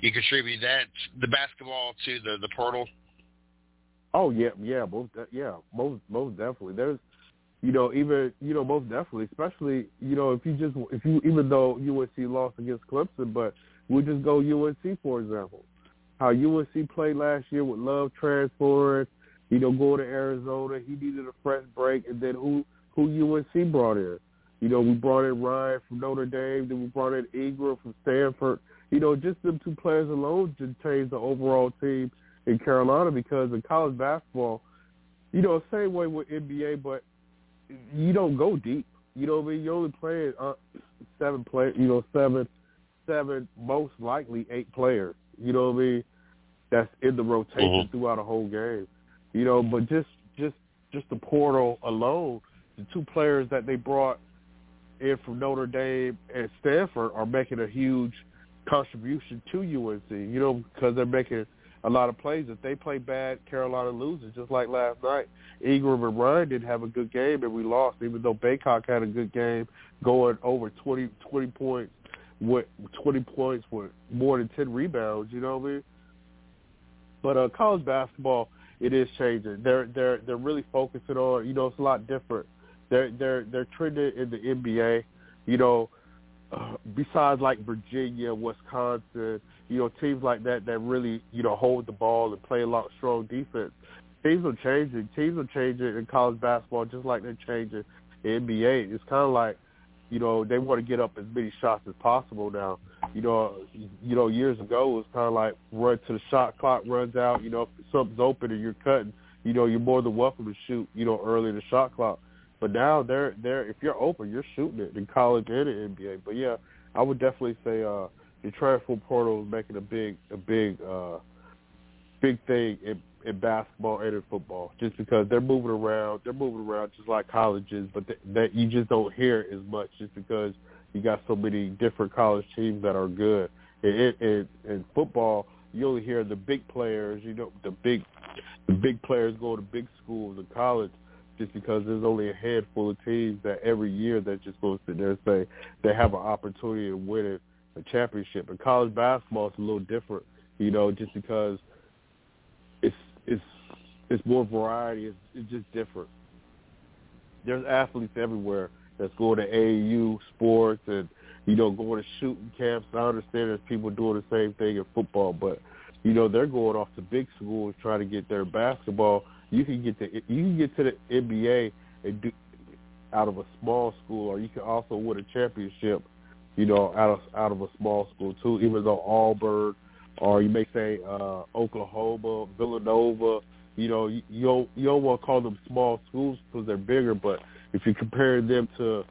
you contribute that the basketball to the the portal? Oh yeah, yeah, most yeah, most most definitely. There's you know, even you know, most definitely, especially you know, if you just if you even though UNC lost against Clemson, but we'll just go UNC for example. How UNC played last year with Love transferring, you know, going to Arizona, he needed a fresh break, and then who who UNC brought in? You know, we brought in Ryan from Notre Dame, then we brought in Ingram from Stanford. You know, just them two players alone just changed the overall team in Carolina because in college basketball, you know, same way with NBA, but you don't go deep. You know what I mean? You're only playing uh, seven play. You know, seven, seven, most likely eight players. You know what I mean? That's in the rotation mm-hmm. throughout a whole game. You know, but just just just the portal alone, the two players that they brought in from Notre Dame and Stanford are making a huge contribution to UNC. You know, because they're making a lot of plays. If they play bad, Carolina loses, just like last night. Ingram and Ryan didn't have a good game, and we lost, even though Bacot had a good game, going over 20, 20 points with 20 points with more than 10 rebounds, you know what I mean? But uh, college basketball, it is changing. They're they're they're really focusing on, you know, it's a lot different. They're they're they're trending in the NBA, you know, uh, besides like Virginia, Wisconsin, you know, teams like that that really, you know, hold the ball and play a lot strong defense. Teams are changing. Teams are changing in college basketball just like they're changing in NBA. It's kind of like, you know, they want to get up as many shots as possible now. You know, you know, years ago it was kind of like run to the shot clock runs out. You know, if something's open and you're cutting, you know, you're more than welcome to shoot. You know, early in the shot clock. But now they're they're if you're open, you're shooting it in college and in NBA. But yeah, I would definitely say uh the transfer portal is making a big a big uh big thing in, in basketball and in football just because they're moving around they're moving around just like colleges but th- that you just don't hear as much just because you got so many different college teams that are good. In, in, in football you only hear the big players you know the big the big players go to big schools and college just because there's only a handful of teams that every year that just goes to there and say they have an opportunity to win it a championship. And college basketball is a little different, you know, just because it's it's it's more variety. It's, it's just different. There's athletes everywhere that's going to AAU sports and you know, going to shooting camps. I understand there's people doing the same thing in football, but you know, they're going off to big schools trying to get their basketball. You can get to you can get to the NBA and do out of a small school, or you can also win a championship, you know, out of out of a small school too. Even though Auburn, or you may say uh, Oklahoma, Villanova, you know, you, don't you don't want to call them small schools because they're bigger, but if you compare them to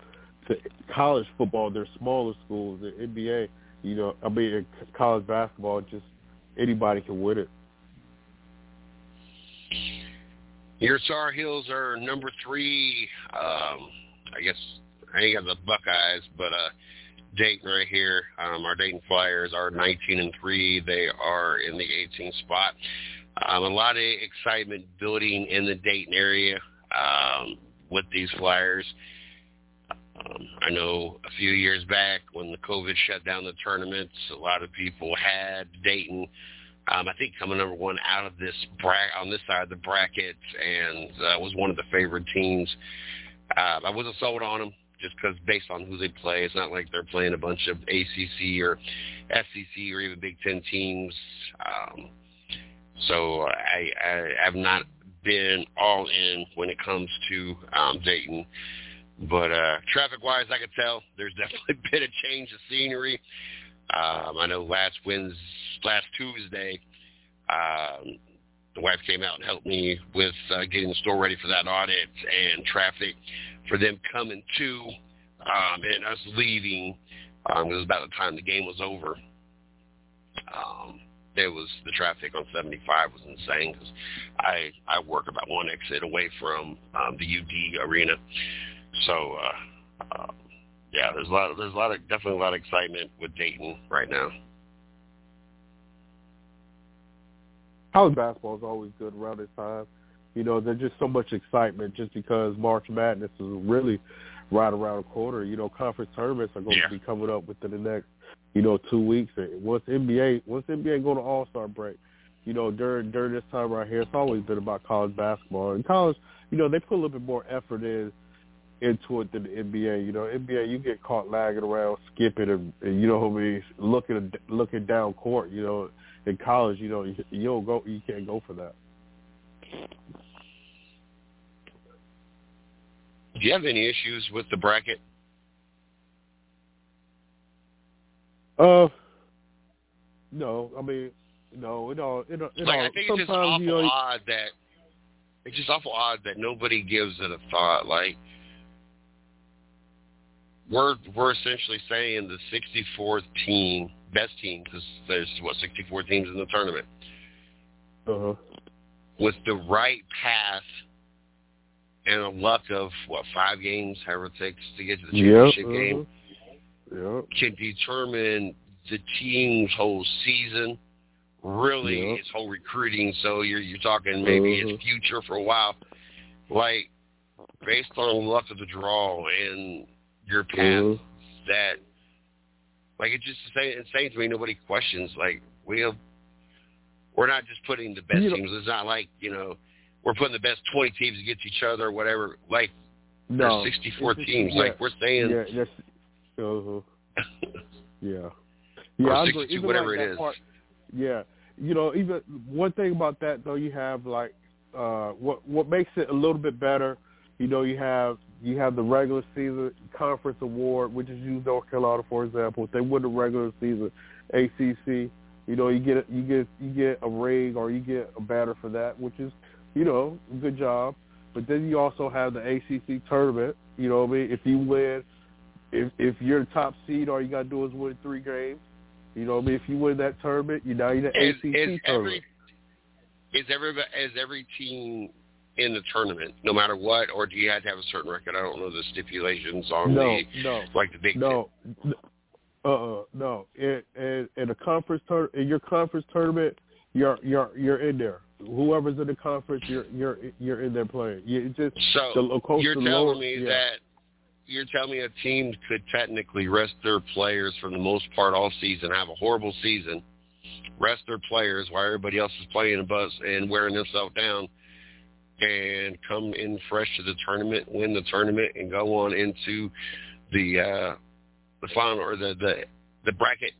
to college football, they're smaller schools. The NBA, you know, I mean, college basketball, just anybody can win it. Your Tar Heels are number three. Um, I guess I ain't got the Buckeyes, but uh, Dayton right here. Um, our Dayton Flyers are 19 and three. They are in the 18th spot. Um, a lot of excitement building in the Dayton area um, with these Flyers. Um, I know a few years back when the COVID shut down the tournaments, a lot of people had Dayton. Um, I think coming number one out of this bra- on this side of the bracket, and uh, was one of the favorite teams. Uh, I wasn't sold on them just because based on who they play, it's not like they're playing a bunch of ACC or SEC or even Big Ten teams. Um, so I, I have not been all in when it comes to um, Dayton. But uh, traffic-wise, I could tell there's definitely been a change of scenery. Um, I know last Wednesday, last Tuesday, um, the wife came out and helped me with uh, getting the store ready for that audit and traffic for them coming to um, and us leaving. Um, it was about the time the game was over. Um, there was the traffic on 75 was insane because I I work about one exit away from um, the UD arena. So uh, uh, yeah, there's a lot there's a lot of definitely a lot of excitement with Dayton right now. College basketball is always good around this time. You know, there's just so much excitement just because March Madness is really right around the corner. You know, conference tournaments are going yeah. to be coming up within the next, you know, two weeks. And once NBA, once NBA go to All Star break, you know, during during this time right here, it's always been about college basketball. And college, you know, they put a little bit more effort in into it than the NBA. You know, NBA you get caught lagging around, skipping, and, and you know what I mean, looking looking down court. You know, in college, you know, you, you don't go, you can't go for that. Do you have any issues with the bracket? Uh, no. I mean, no. It all. It, it like all, I think it's just awful you know, odd that it's just awful odd that nobody gives it a thought. Like we're we're essentially saying the 64th team, best team, because there's what 64 teams in the tournament, uh-huh. with the right path and a luck of what five games, however it takes to get to the championship yep, game, uh-huh. yep. can determine the team's whole season. Really, Yep. its whole recruiting. So you're you're talking maybe Mhm. its future for a while. Like based on luck of the draw and your path, Mhm. that like it just it's insane to me. Nobody questions like we have. We're not just putting the best You know- teams. It's not like you know we're putting the best 20 teams against each other or whatever. Like No. there's 64 teams. yeah. Like we're saying, Yeah. Yes. Uh-huh. Yeah. Yeah, I 62, agree. Even whatever like it is. Part, yeah, you know, even one thing about that though, you have like uh, what what makes it a little bit better. You know, you have you have the regular season conference award, which is used North Carolina for example. If they win the regular season ACC, you know, you get a, you get you get a ring or you get a banner for that, which is you know good job. But then you also have the ACC tournament. You know what I mean? If you win, if if you're the top seed, all you gotta do is win three games. You know what I mean? If you win that tournament, you now you're the is, ACC is tournament. every is every is every team in the tournament, no matter what, or do you have to have a certain record? I don't know the stipulations on no, the no, like the Big no, uh, uh no. In, in, in a conference tur- in your conference tournament, you're you're you're in there. Whoever's in the conference, you're you're you're in there playing. You just Ten. the So you're telling lower- me yeah. that you're telling me a team could technically rest their players for the most part all season, have a horrible season, rest their players while everybody else is playing a bus and wearing themselves down, and come in fresh to the tournament, win the tournament, and go on into the uh, the final or the the the bracket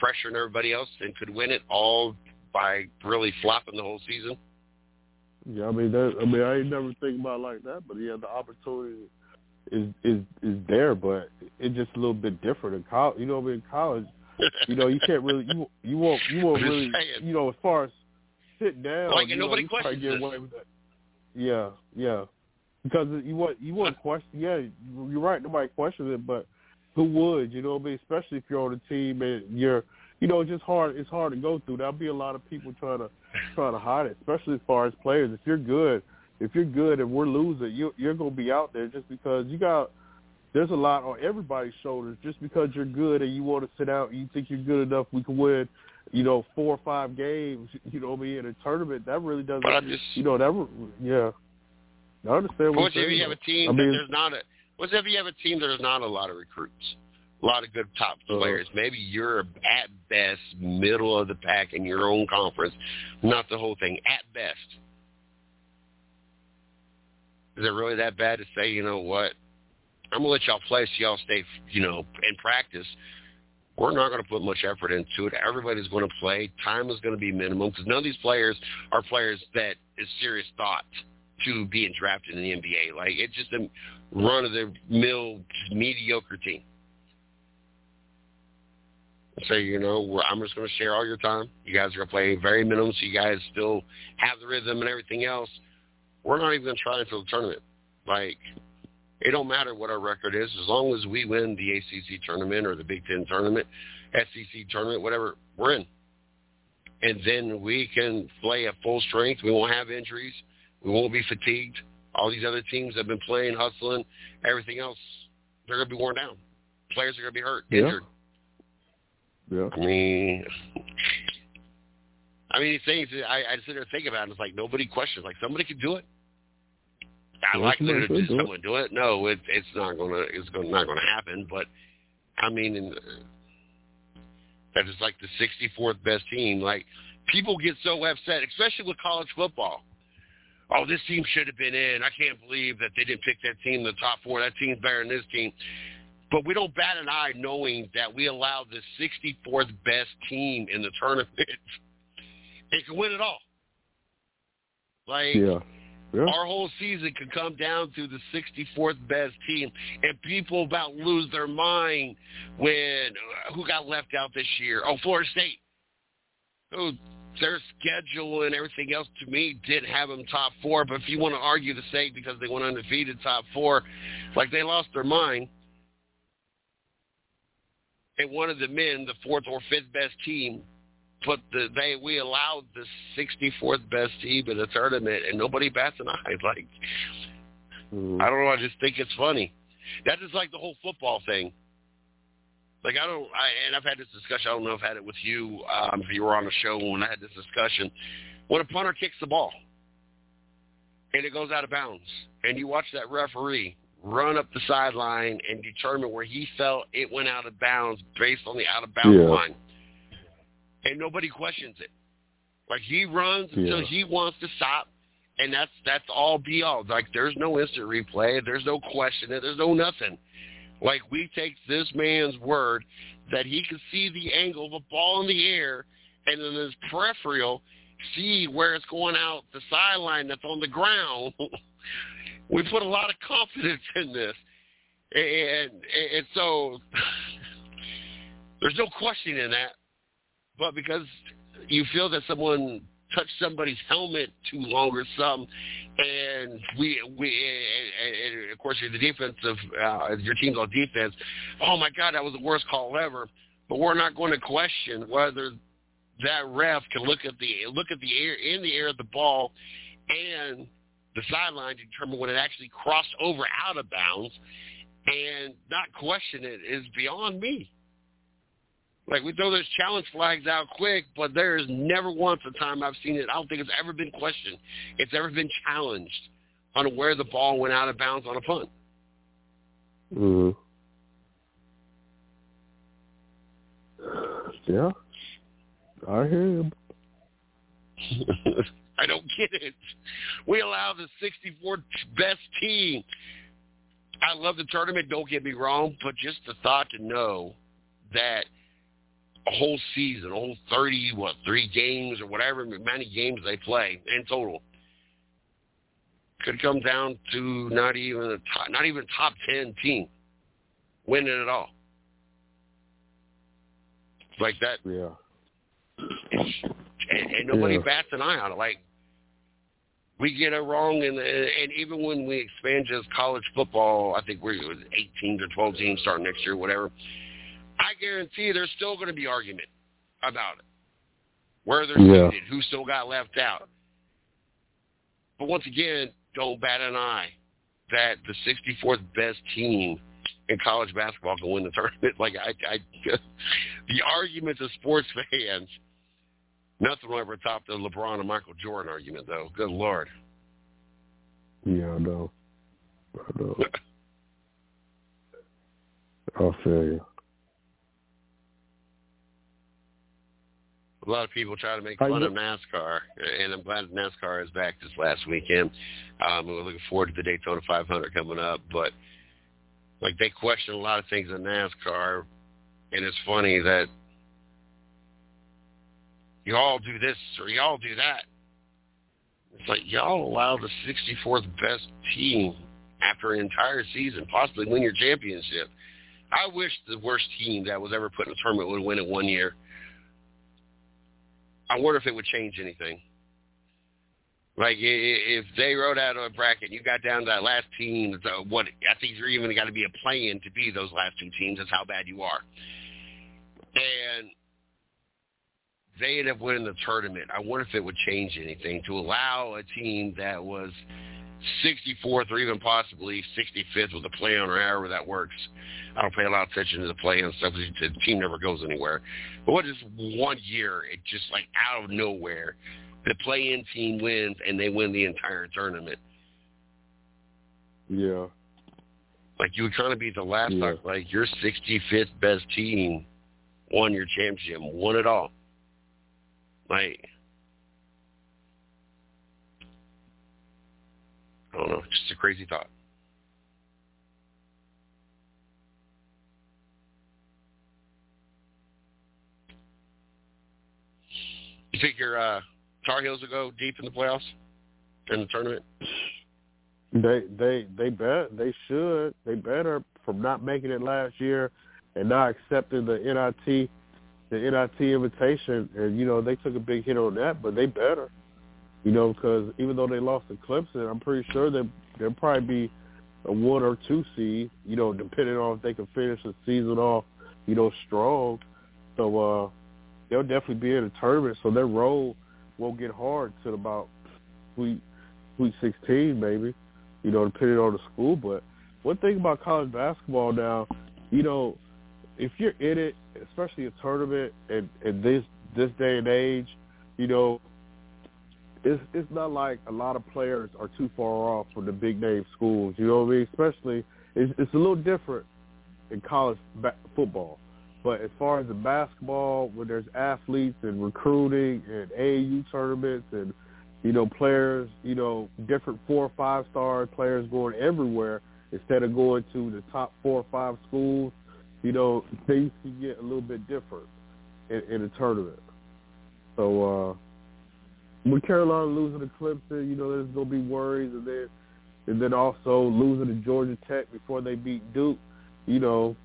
fresher than everybody else and could win it all by really flopping the whole season. Yeah, I mean that. I mean, I ain't never think about it like that, but yeah, the opportunity is is is there, but it's just a little bit different in college. You know, I mean, in college, you know, you can't really you you won't you won't really you know as far as sitting down. Like you nobody know, questions get away with that. Yeah, yeah, because you want you want question. Yeah, you're right. Nobody questions it, but who would? You know, what I mean, especially if you're on a team and you're you know, it's just hard. It's hard to go through. There'll be a lot of people trying to trying to hide it, especially as far as players. If you're good, if you're good and we're losing, you you're gonna be out there just because you got. There's a lot on everybody's shoulders. Just because you're good and you want to sit out and you think you're good enough, we can win. You know, four or five games. You know, me in a tournament that really doesn't. But I'm just, you know, that yeah. I understand what, what you're if you have a team I mean, that there's not a what if you have a team that there's not a lot of recruits? a lot of good top Uh-huh. players. Maybe you're at best middle of the pack in your own conference, not the whole thing. At best, is it really that bad to say, you know what? I'm gonna let y'all play so y'all stay, you know, in practice. We're not going to put much effort into it. Everybody's going to play. Time is going to be minimum because none of these players are players that is serious thought to being drafted in the NBA. Like it's just a run of the mill mediocre team say, you know, I'm just going to share all your time. You guys are going to play very minimum, so you guys still have the rhythm and everything else. We're not even going to try until the tournament. Like, it don't matter what our record is, as long as we win the ACC tournament or the Big Ten tournament, SEC tournament, whatever, we're in. And then we can play at full strength. We won't have injuries. We won't be fatigued. All these other teams have been playing, hustling, everything else, they're going to be worn down. Players are going to be hurt, Yeah. injured. Yeah. I mean, I mean, these things I, I sit there and think about it. and It's like nobody questions. Like somebody could do it. I like to do it. someone do it. No, it, it's not gonna. It's gonna, not gonna happen. But I mean, in, uh, that is like the 64th best team. Like people get so upset, especially with college football. Oh, this team should have been in. I can't believe that they didn't pick that team in the top four. That team's better than this team. But we don't bat an eye knowing that we allowed the 64th best team in the tournament and can win it all. Like Yeah. Yeah. our whole season could come down to the 64th best team, and people about lose their mind when uh, who got left out this year? Oh, Florida State. Oh, their schedule and everything else to me did have them top four. But if you want to argue the state because they went undefeated top four, like they lost their mind. And one of the men, the fourth or fifth best team, put the they we allowed the 64th best team in the tournament, and nobody bats an eye. Like Mhm. I don't know, I just think it's funny. That is like the whole football thing. Like I don't, I, and I've had this discussion. I don't know if I've had it with you. Um, if you were on the show when I had this discussion, when a punter kicks the ball and it goes out of bounds, and you watch that referee run up the sideline and determine where he felt it went out of bounds based on the out of bounds Yeah. line, and nobody questions it. Like he runs until he wants to stop, and that's that's all be all. Like there's no instant replay, there's no question, there's no nothing. Like we take this man's word that he can see the angle of a ball in the air, and in his peripheral see where it's going out the sideline that's on the ground. we put a lot of confidence in this, and and so there's no questioning that. But because you feel that someone touched somebody's helmet too long or something, and we we and, and of course you're the defensive uh, your team's on defense. Oh my God, that was the worst call ever. But we're not going to question whether that ref can look at the look at the air in the air of the ball and the sideline to determine when it actually crossed over out of bounds and not question it is beyond me. Like we throw those challenge flags out quick, but there is never once a time I've seen it. I don't think it's ever been questioned. It's ever been challenged on where the ball went out of bounds on a punt. Mhm. Yeah. I hear you. I don't get it. We allow the 64th best team I love the tournament. Don't get me wrong, but just the thought to know that a whole season, a whole thirty, what, three games or whatever many games they play in total, could come down to not even a top, not even top ten team winning at all. Like that. Yeah. And, and nobody Yeah. bats an eye on it. Like we get it wrong, and and even when we expand just college football, I think we're it 18 to 12 teams starting next year, whatever. I guarantee there's still going to be argument about it, where they're Yeah. seated, who still got left out. But once again, don't bat an eye that the 64th best team in college basketball can win the tournament. Like I, I the arguments of sports fans, nothing will ever top the LeBron and Michael Jordan argument, though. Good lord. Yeah, I know. I know. I'll feel you. A lot of people try to make fun of NASCAR, and I'm glad NASCAR is back this last weekend. Um, we're looking forward to the Daytona 500 coming up, but like they question a lot of things in NASCAR, and it's funny that you all do this or you all do that. It's like y'all allow the 64th best team after an entire season possibly win your championship. I wish the worst team that was ever put in a tournament would win it one year. I wonder if it would change anything. Like if they wrote out a bracket, and you got down to that last team. What I think you're even got to be a play-in to be those last two teams. That's how bad you are. And they end up winning the tournament. I wonder if it would change anything to allow a team that was 64th or even possibly 65th with a play-on or however that works. I don't pay a lot of attention to the play-on stuff. 'cause The team never goes anywhere. But what is one year? It just like out of nowhere, the play-in team wins and they win the entire tournament. Yeah. Like you would kind of be the last, Yeah. like your 65th best team won your championship, won it all. Like, I don't know, just a crazy thought. You your uh, Tar Heels will go deep in the playoffs in the tournament? They they they bet they should they better from not making it last year and not accepting the NIT the NIT invitation and you know they took a big hit on that but they better you know because even though they lost to Clemson I'm pretty sure that they'll probably be a one or two seed you know depending on if they can finish the season off you know strong so uh they'll definitely be in the tournament so their role won't get hard till about week week 16 maybe you know, depending on the school. But one thing about college basketball now, you know, if you're in it, especially a tournament and in this this day and age, you know, it's it's not like a lot of players are too far off from the big name schools. You know what I mean? Especially, it's it's a little different in college ba- football. But as far as the basketball, when there's athletes and recruiting and AAU tournaments and you know, players, you know, different four or five star players going everywhere instead of going to the top four or five schools, you know, things can get a little bit different in, in a tournament. So uh with Carolina losing to Clemson, you know, there's gonna be worries and then and then also losing to Georgia Tech before they beat Duke, you know,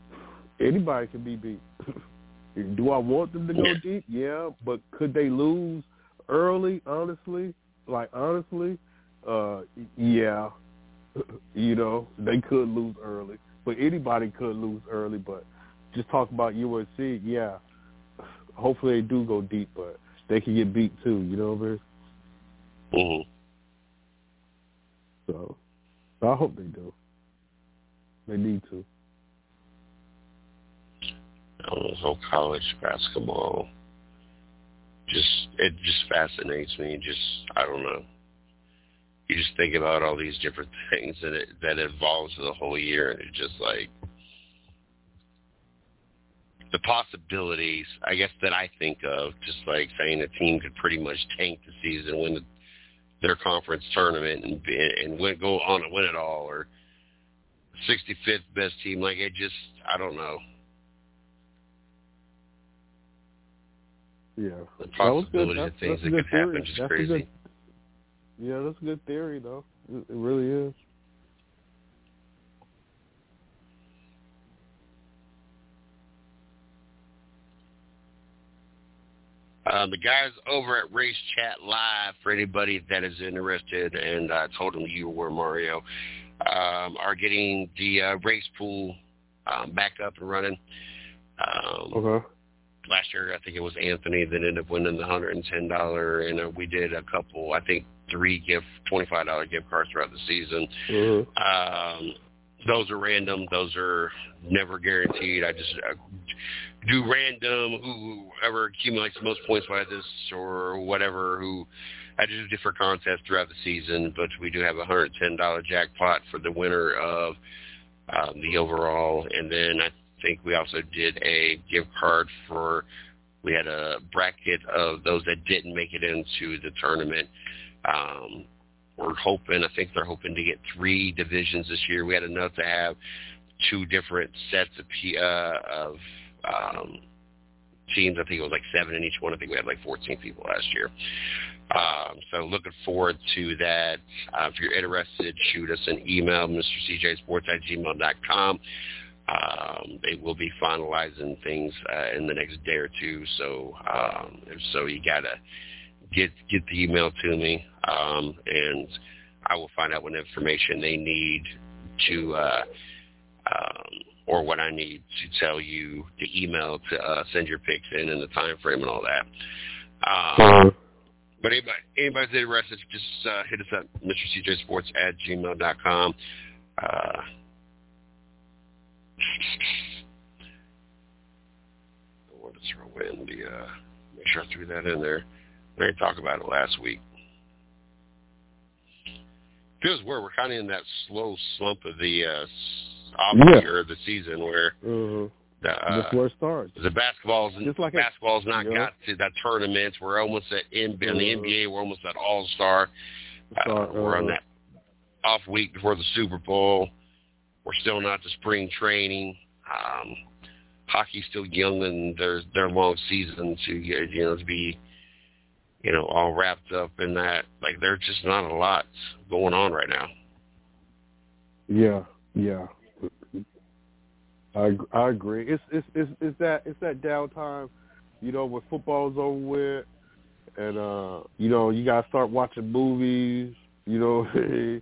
anybody can be beat. Do I want them to go deep? Yeah, but could they lose early, honestly? Like honestly, uh yeah. you know, they could lose early. But anybody could lose early, but just talk about UNC, yeah. Hopefully they do go deep, but they can get beat too, you know what I mean? Mm-hmm. So I hope they do. They need to. I don't know, college basketball just it just fascinates me. Just I don't know. You just think about all these different things that it that evolves the whole year, and it's just like the possibilities. I guess that I think of just like saying a team could pretty much tank the season, win the, their conference tournament, and and win, go on and win it all, or 65th best team. Like it just, I don't know. Yeah. The possibility of That's- things that could happen theory. is just That's crazy. good- Yeah, that's a good theory, though. It, it really is. Um, the guys over at Race Chat Live, for anybody that is interested, and I told them you were Mario, um, are getting the uh, race pool um, back up and running. Um, Okay. last year, I think it was Anthony that ended up winning the hundred and ten dollar, and uh, we did a couple, I think three gift twenty five dollar gift cards throughout the season. Uh-huh. Um, those are random. Those are never guaranteed. I just uh, do random. Whoever accumulates the most points by this or whatever. Who I do different contests throughout the season, but we do have a hundred ten dollar jackpot for the winner of um, the overall, and then I think we also did a gift card for. We had a bracket of those that didn't make it into the tournament. Um, we're hoping, I think they're hoping to get three divisions this year. We had enough to have two different sets of, uh, of um, teams. I think it was like seven in each one. I think we had like 14 people last year. Um, so looking forward to that. Uh, if you're interested, shoot us an email, mrcjsports at. Um, they will be finalizing things uh, in the next day or two. So, um, if so you got to get get the email to me, um, and I will find out what information they need to, uh, um, or what I need to tell you the email to uh, send your pics in and the time frame and all that. Um, Uh-huh. but anybody, anybody's interested, just uh, hit us up, mrcjsports at gmail.com. Uh, I wanted to throw in the, uh, make sure I threw that in there. We didn't talk about it last week. Feels weird. We're kind of in that slow slump of the uh, off Yeah. year of the season where Uh-huh. the, uh, That's where it starts. the basketball's Just like basketball's not yeah. got to that tournament. We're almost at in, in the Mhm. NBA. We're almost at All Star. Uh, we're on uh, that off week before the Super Bowl. We're still not to spring training. Um, hockey's still young and their their long season to you know to be you know all wrapped up in that. Like there's just not a lot going on right now. Yeah, yeah. I I agree. It's it's it's it's that it's that downtime, you know, when football's over with, and uh, you know, you gotta start watching movies, you know,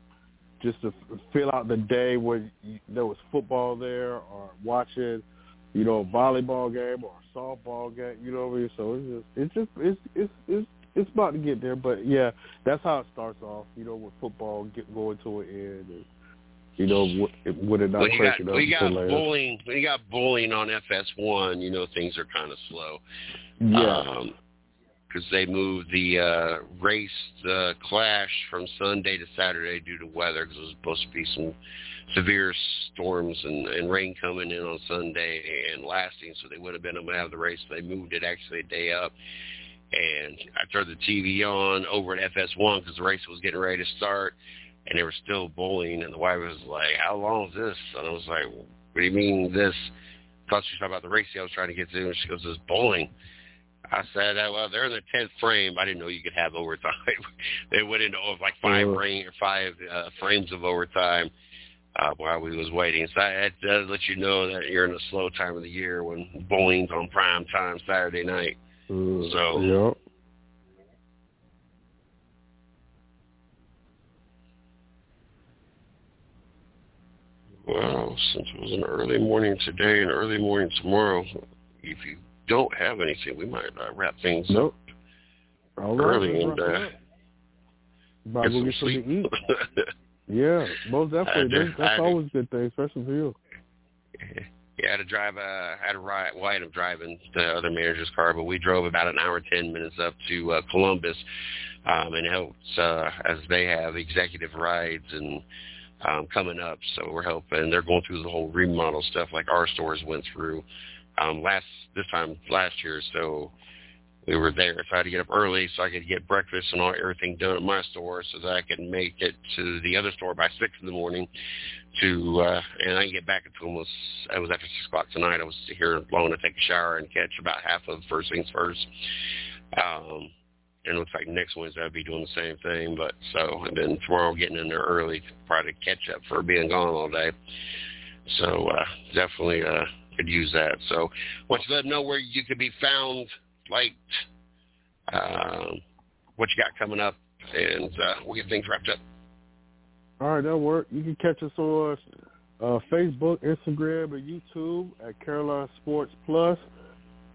just to fill out the day when you, there was football there, or watching, you know, a volleyball game or a softball game. You know what I mean? So it's just it's just it's it's it's it's about to get there, but yeah, that's how it starts off. You know, with football get going to an end. And, you know, would it not when you got when you got bowling when you got bowling on FS1, you know things are kind of slow. Yeah. because they moved the uh, race the clash from Sunday to Saturday due to weather because it was supposed to be some severe storms and, and rain coming in on Sunday and lasting, so they would have been able to have the race. They moved it actually a day up. And I turned the TV on over at FS1 because the race was getting ready to start, and they were still bowling. And the wife was like, "How long is this?" And I was like, "What do you mean this?" I thought she was talking about the race I was trying to get to, and she goes, "It's bowling." I said, uh, well, they're in the tenth frame. I didn't know you could have overtime. they went into oh, like five Uh-huh. rain, five uh, frames of overtime uh, while we was waiting. So I had to let you know that you're in a slow time of the year when bowling's on prime time Saturday night. Uh, So- yeah. Well, since it was an early morning today and early morning tomorrow, if you don't have anything, we might uh, wrap things up Nope. All right. early let's and uh, get some get sleep. eat. Yeah, most definitely. That's, that's always a good thing, especially for you. Yeah, I had to drive. Uh, I had a ride. Well, I ended up driving the other manager's car, but we drove about an hour, ten minutes up to uh, Columbus, um, and helped uh, as they have executive rides and um, coming up. So we're helping. They're going through the whole remodel stuff like our stores went through um, last this time last year. So we were there. So I had to get up early so I could get breakfast and all everything done at my store so that I could make it to the other store by six in the morning to uh and I get back until almost it was after six o'clock tonight. I was here long to take a shower and catch about half of first things first. Um and it looks like next Wednesday I'll be doing the same thing. But so and then tomorrow getting in there early to to catch up for being gone all day. So uh definitely uh could use that. So once you let them know where you could be found like uh, what you got coming up, and uh, we'll get things wrapped up. All right, that'll work. You can catch us on uh, Facebook, Instagram, and YouTube at Carolina Sports Plus.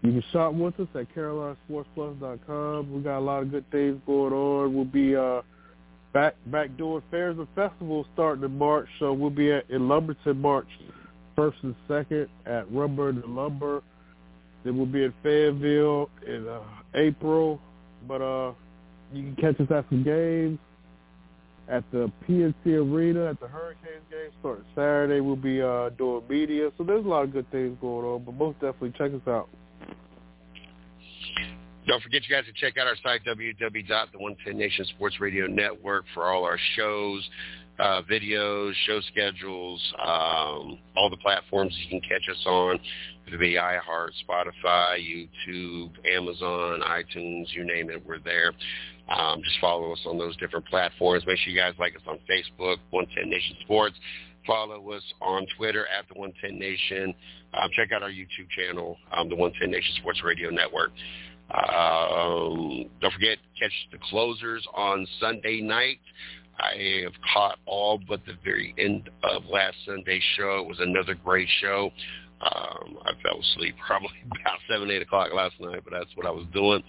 You can shop with us at carolinasportsplus.com. We got a lot of good things going on. We'll be uh, back back doing fairs and festivals starting in March, so we'll be at, in Lumberton March 1st and 2nd at Rumber and Lumber. Then we'll be in Fayetteville in uh, April. But uh, you can catch us at some games at the PNC Arena at the Hurricanes game starting Saturday. We'll be uh, doing media. So there's a lot of good things going on. But most definitely check us out. Don't forget, you guys, to check out our site, www.the110 Nation Sports Radio Network, for all our shows, uh, videos, show schedules, um, all the platforms you can catch us on. It'll be iHeart, Spotify, YouTube, Amazon, iTunes, you name it, we're there. Um, just follow us on those different platforms. Make sure you guys like us on Facebook, 110 Nation Sports. Follow us on Twitter at the 110 Nation. Um, check out our YouTube channel, um, the 110 Nation Sports Radio Network. Um, don't forget, catch the closers on Sunday night. I have caught all but the very end of last Sunday's show. It was another great show. Um, I fell asleep probably about 7, 8 o'clock last night, but that's what I was doing.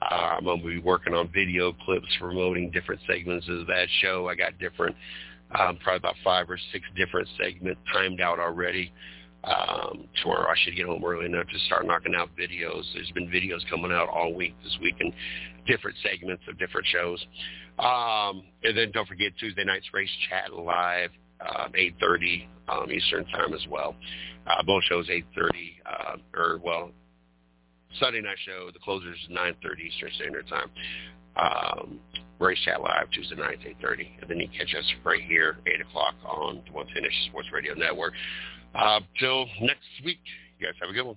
Uh, I'm to be working on video clips promoting different segments of that show. I got different, um, probably about five or six different segments timed out already. Um, tomorrow I should get home early enough to start knocking out videos. There's been videos coming out all week this week and different segments of different shows. Um, and then don't forget Tuesday night's race chat live, um, 8.30 um, Eastern time as well. Uh, both shows 8.30, uh, or well, Sunday night show, the closers is 9.30 Eastern Standard Time. Um, race chat live Tuesday night, 8.30. And then you catch us right here, 8 o'clock on the 110 Nation Sports Radio Network. Uh, till next week, you guys have a good one.